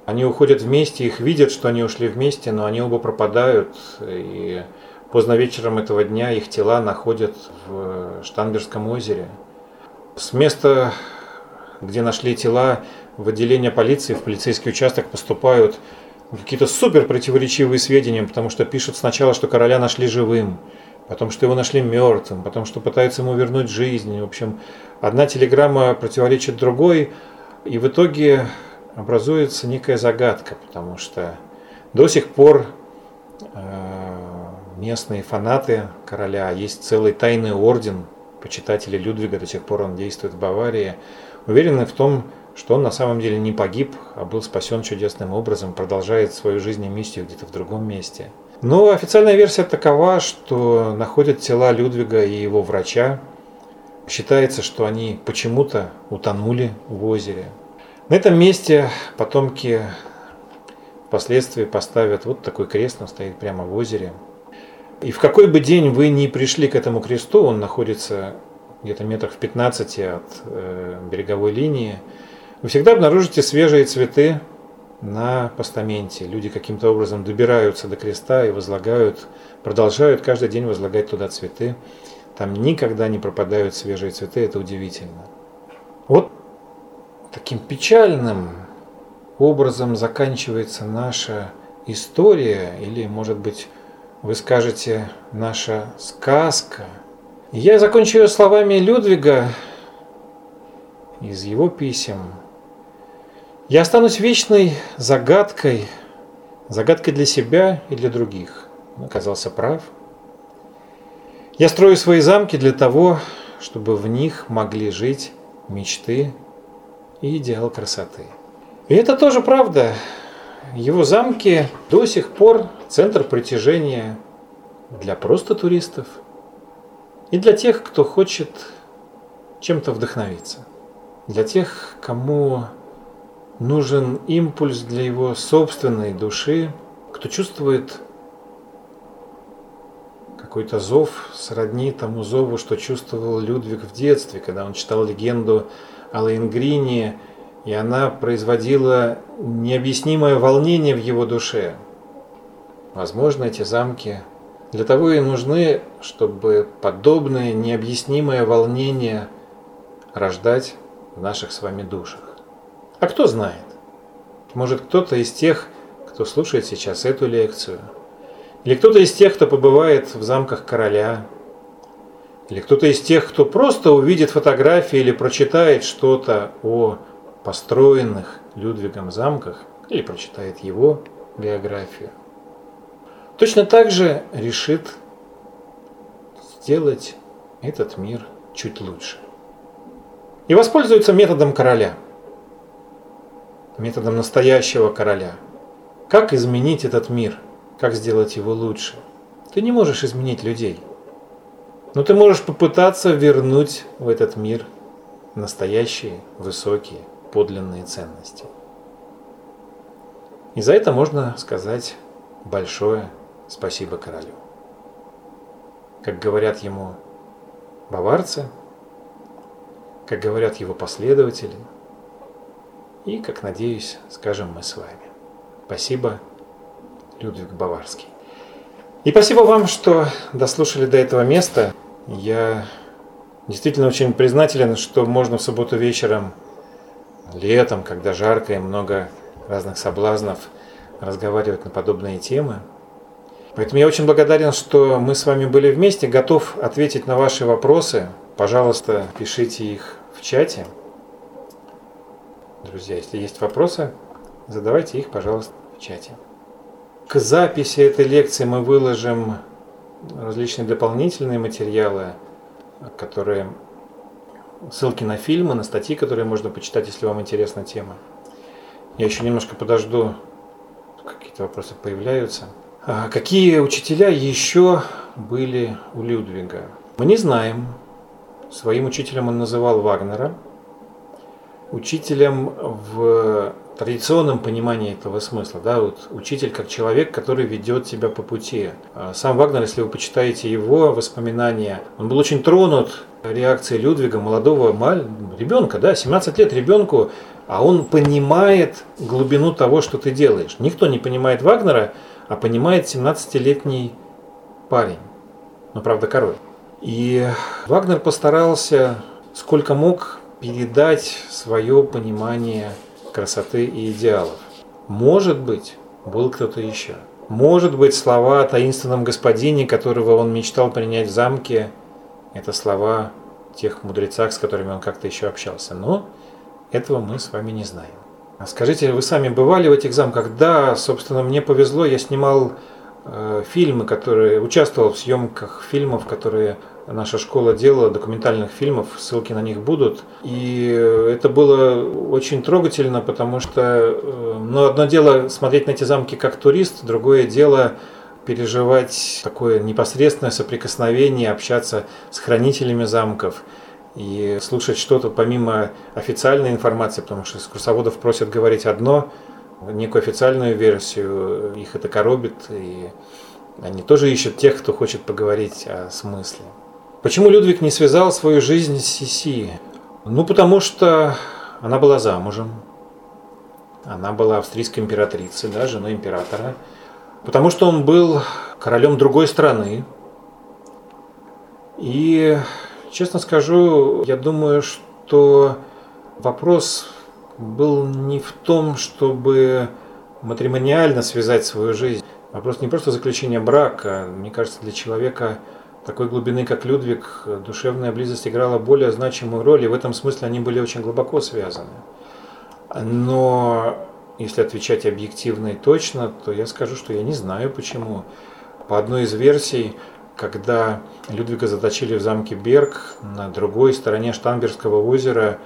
Они уходят вместе, их видят, что они ушли вместе, но они оба пропадают. И поздно вечером этого дня их тела находят в Штанбергском озере. С места, где нашли тела, в отделение полиции, в полицейский участок поступают какие-то супер противоречивые сведения, потому что пишут сначала, что короля нашли живым, потом, что его нашли мертвым, потом, что пытаются ему вернуть жизнь. В общем, одна телеграмма противоречит другой, и в итоге образуется некая загадка, потому что до сих пор э, местные фанаты короля, есть целый тайный орден почитателей Людвига, до сих пор он действует в Баварии, уверены в том, что он на самом деле не погиб, а был спасен чудесным образом, продолжает свою жизнь и миссию где-то в другом месте. Но официальная версия такова, что находят тела Людвига и его врача. Считается, что они почему-то утонули в озере. На этом месте потомки впоследствии поставят вот такой крест, он стоит прямо в озере. И в какой бы день вы ни пришли к этому кресту, он находится где-то метрах в 15 от э, береговой линии, вы всегда обнаружите свежие цветы на постаменте. Люди каким-то образом добираются до креста и возлагают, продолжают каждый день возлагать туда цветы. Там никогда не пропадают свежие цветы, это удивительно. Вот таким печальным образом заканчивается наша история, или, может быть, вы скажете, наша сказка. Я закончу ее словами Людвига из его писем – я останусь вечной загадкой, загадкой для себя и для других. Он оказался прав. Я строю свои замки для того, чтобы в них могли жить мечты и идеал красоты. И это тоже правда. Его замки до сих пор центр притяжения для просто туристов и для тех, кто хочет чем-то вдохновиться. Для тех, кому нужен импульс для его собственной души, кто чувствует какой-то зов сродни тому зову, что чувствовал Людвиг в детстве, когда он читал легенду о Лейнгрине, и она производила необъяснимое волнение в его душе. Возможно, эти замки для того и нужны, чтобы подобное необъяснимое волнение рождать в наших с вами душах. А кто знает? Может кто-то из тех, кто слушает сейчас эту лекцию, или кто-то из тех, кто побывает в замках короля, или кто-то из тех, кто просто увидит фотографии или прочитает что-то о построенных Людвигом замках, или прочитает его биографию, точно так же решит сделать этот мир чуть лучше. И воспользуется методом короля – методом настоящего короля. Как изменить этот мир? Как сделать его лучше? Ты не можешь изменить людей. Но ты можешь попытаться вернуть в этот мир настоящие, высокие, подлинные ценности. И за это можно сказать большое спасибо королю. Как говорят ему баварцы, как говорят его последователи – и, как надеюсь, скажем мы с вами. Спасибо, Людвиг Баварский. И спасибо вам, что дослушали до этого места. Я действительно очень признателен, что можно в субботу вечером, летом, когда жарко и много разных соблазнов, разговаривать на подобные темы. Поэтому я очень благодарен, что мы с вами были вместе, готов ответить на ваши вопросы. Пожалуйста, пишите их в чате. Друзья, если есть вопросы, задавайте их, пожалуйста, в чате. К записи этой лекции мы выложим различные дополнительные материалы, которые ссылки на фильмы, на статьи, которые можно почитать, если вам интересна тема. Я еще немножко подожду, какие-то вопросы появляются. А какие учителя еще были у Людвига? Мы не знаем. Своим учителем он называл Вагнера – Учителем в традиционном понимании этого смысла. Да, вот учитель как человек, который ведет тебя по пути. А сам Вагнер, если вы почитаете его воспоминания, он был очень тронут реакцией Людвига, молодого маль... ребенка, да, 17 лет ребенку, а он понимает глубину того, что ты делаешь. Никто не понимает Вагнера, а понимает 17-летний парень, но правда король. И Вагнер постарался, сколько мог, передать свое понимание красоты и идеалов. Может быть, был кто-то еще. Может быть, слова о таинственном господине, которого он мечтал принять в замке, это слова тех мудрецах, с которыми он как-то еще общался. Но этого мы с вами не знаем. А скажите, вы сами бывали в этих замках? Да, собственно, мне повезло, я снимал фильмы, которые участвовал в съемках фильмов, которые наша школа делала документальных фильмов, ссылки на них будут. И это было очень трогательно, потому что э, ну, одно дело смотреть на эти замки как турист, другое дело переживать такое непосредственное соприкосновение, общаться с хранителями замков и слушать что-то помимо официальной информации, потому что экскурсоводов просят говорить одно, некую официальную версию, их это коробит, и они тоже ищут тех, кто хочет поговорить о смысле. Почему Людвиг не связал свою жизнь с Сиси? Ну, потому что она была замужем. Она была австрийской императрицей, да, женой императора. Потому что он был королем другой страны. И, честно скажу, я думаю, что вопрос был не в том, чтобы матримониально связать свою жизнь. Вопрос не просто заключения брака. Мне кажется, для человека такой глубины, как Людвиг, душевная близость играла более значимую роль, и в этом смысле они были очень глубоко связаны. Но если отвечать объективно и точно, то я скажу, что я не знаю почему. По одной из версий, когда Людвига заточили в замке Берг, на другой стороне Штамбергского озера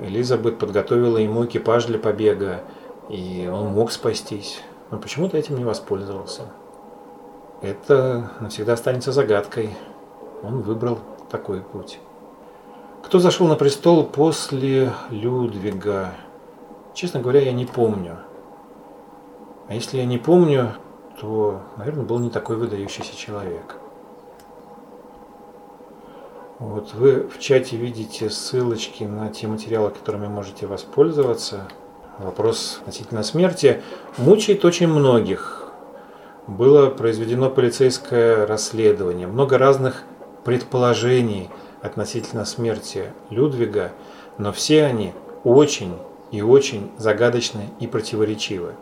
Элизабет подготовила ему экипаж для побега, и он мог спастись. Но почему-то этим не воспользовался. Это навсегда останется загадкой. Он выбрал такой путь. Кто зашел на престол после Людвига? Честно говоря, я не помню. А если я не помню, то, наверное, был не такой выдающийся человек. Вот вы в чате видите ссылочки на те материалы, которыми можете воспользоваться. Вопрос относительно смерти мучает очень многих было произведено полицейское расследование, много разных предположений относительно смерти Людвига, но все они очень и очень загадочны и противоречивы.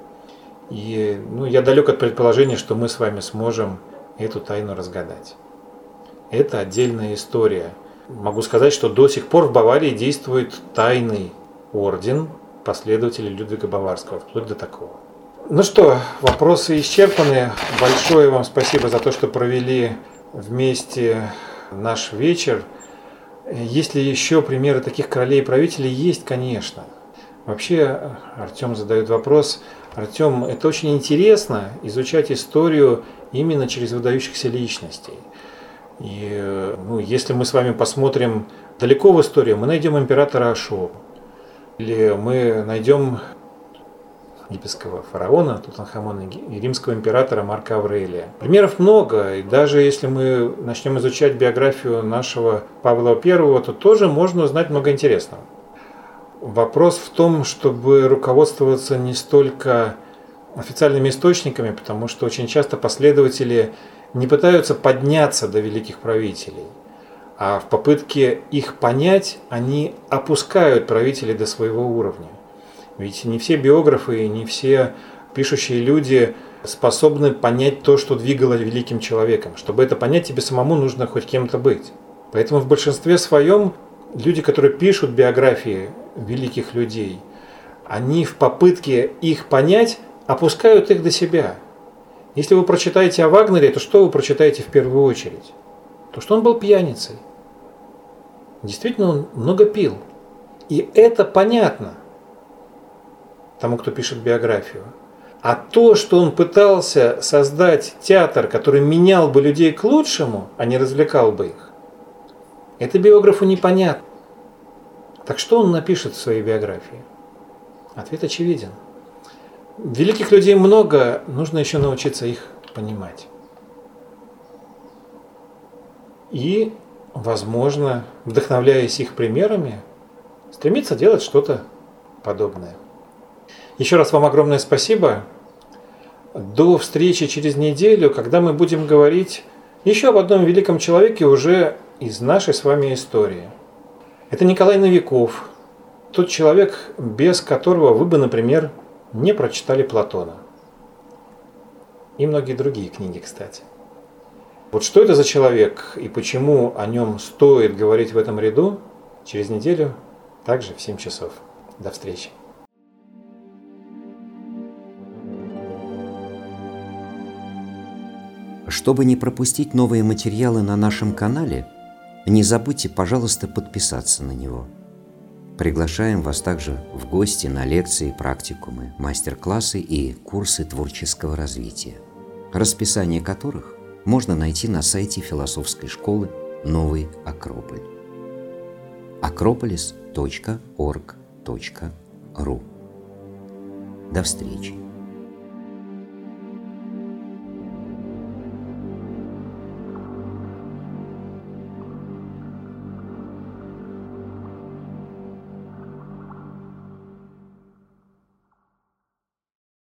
И ну, я далек от предположения, что мы с вами сможем эту тайну разгадать. Это отдельная история. Могу сказать, что до сих пор в Баварии действует тайный орден последователей Людвига Баварского, вплоть до такого. Ну что, вопросы исчерпаны. Большое вам спасибо за то, что провели вместе наш вечер. Есть ли еще примеры таких королей и правителей? Есть, конечно. Вообще, Артем задает вопрос. Артем, это очень интересно изучать историю именно через выдающихся личностей. И ну, если мы с вами посмотрим далеко в историю, мы найдем императора Ашоку. Или мы найдем египетского фараона Тутанхамона и римского императора Марка Аврелия. Примеров много, и даже если мы начнем изучать биографию нашего Павла I, то тоже можно узнать много интересного. Вопрос в том, чтобы руководствоваться не столько официальными источниками, потому что очень часто последователи не пытаются подняться до великих правителей, а в попытке их понять они опускают правителей до своего уровня. Ведь не все биографы и не все пишущие люди способны понять то, что двигало великим человеком. Чтобы это понять, тебе самому нужно хоть кем-то быть. Поэтому в большинстве своем люди, которые пишут биографии великих людей, они в попытке их понять опускают их до себя. Если вы прочитаете о Вагнере, то что вы прочитаете в первую очередь? То, что он был пьяницей. Действительно, он много пил. И это понятно тому, кто пишет биографию. А то, что он пытался создать театр, который менял бы людей к лучшему, а не развлекал бы их, это биографу непонятно. Так что он напишет в своей биографии? Ответ очевиден. Великих людей много, нужно еще научиться их понимать. И, возможно, вдохновляясь их примерами, стремиться делать что-то подобное. Еще раз вам огромное спасибо. До встречи через неделю, когда мы будем говорить еще об одном великом человеке уже из нашей с вами истории. Это Николай Новиков, тот человек, без которого вы бы, например, не прочитали Платона. И многие другие книги, кстати. Вот что это за человек и почему о нем стоит говорить в этом ряду, через неделю, также в 7 часов. До встречи. Чтобы не пропустить новые материалы на нашем канале, не забудьте, пожалуйста, подписаться на него. Приглашаем вас также в гости на лекции, практикумы, мастер-классы и курсы творческого развития, расписание которых можно найти на сайте философской школы «Новый Акрополь» акрополис.орг.ру До встречи!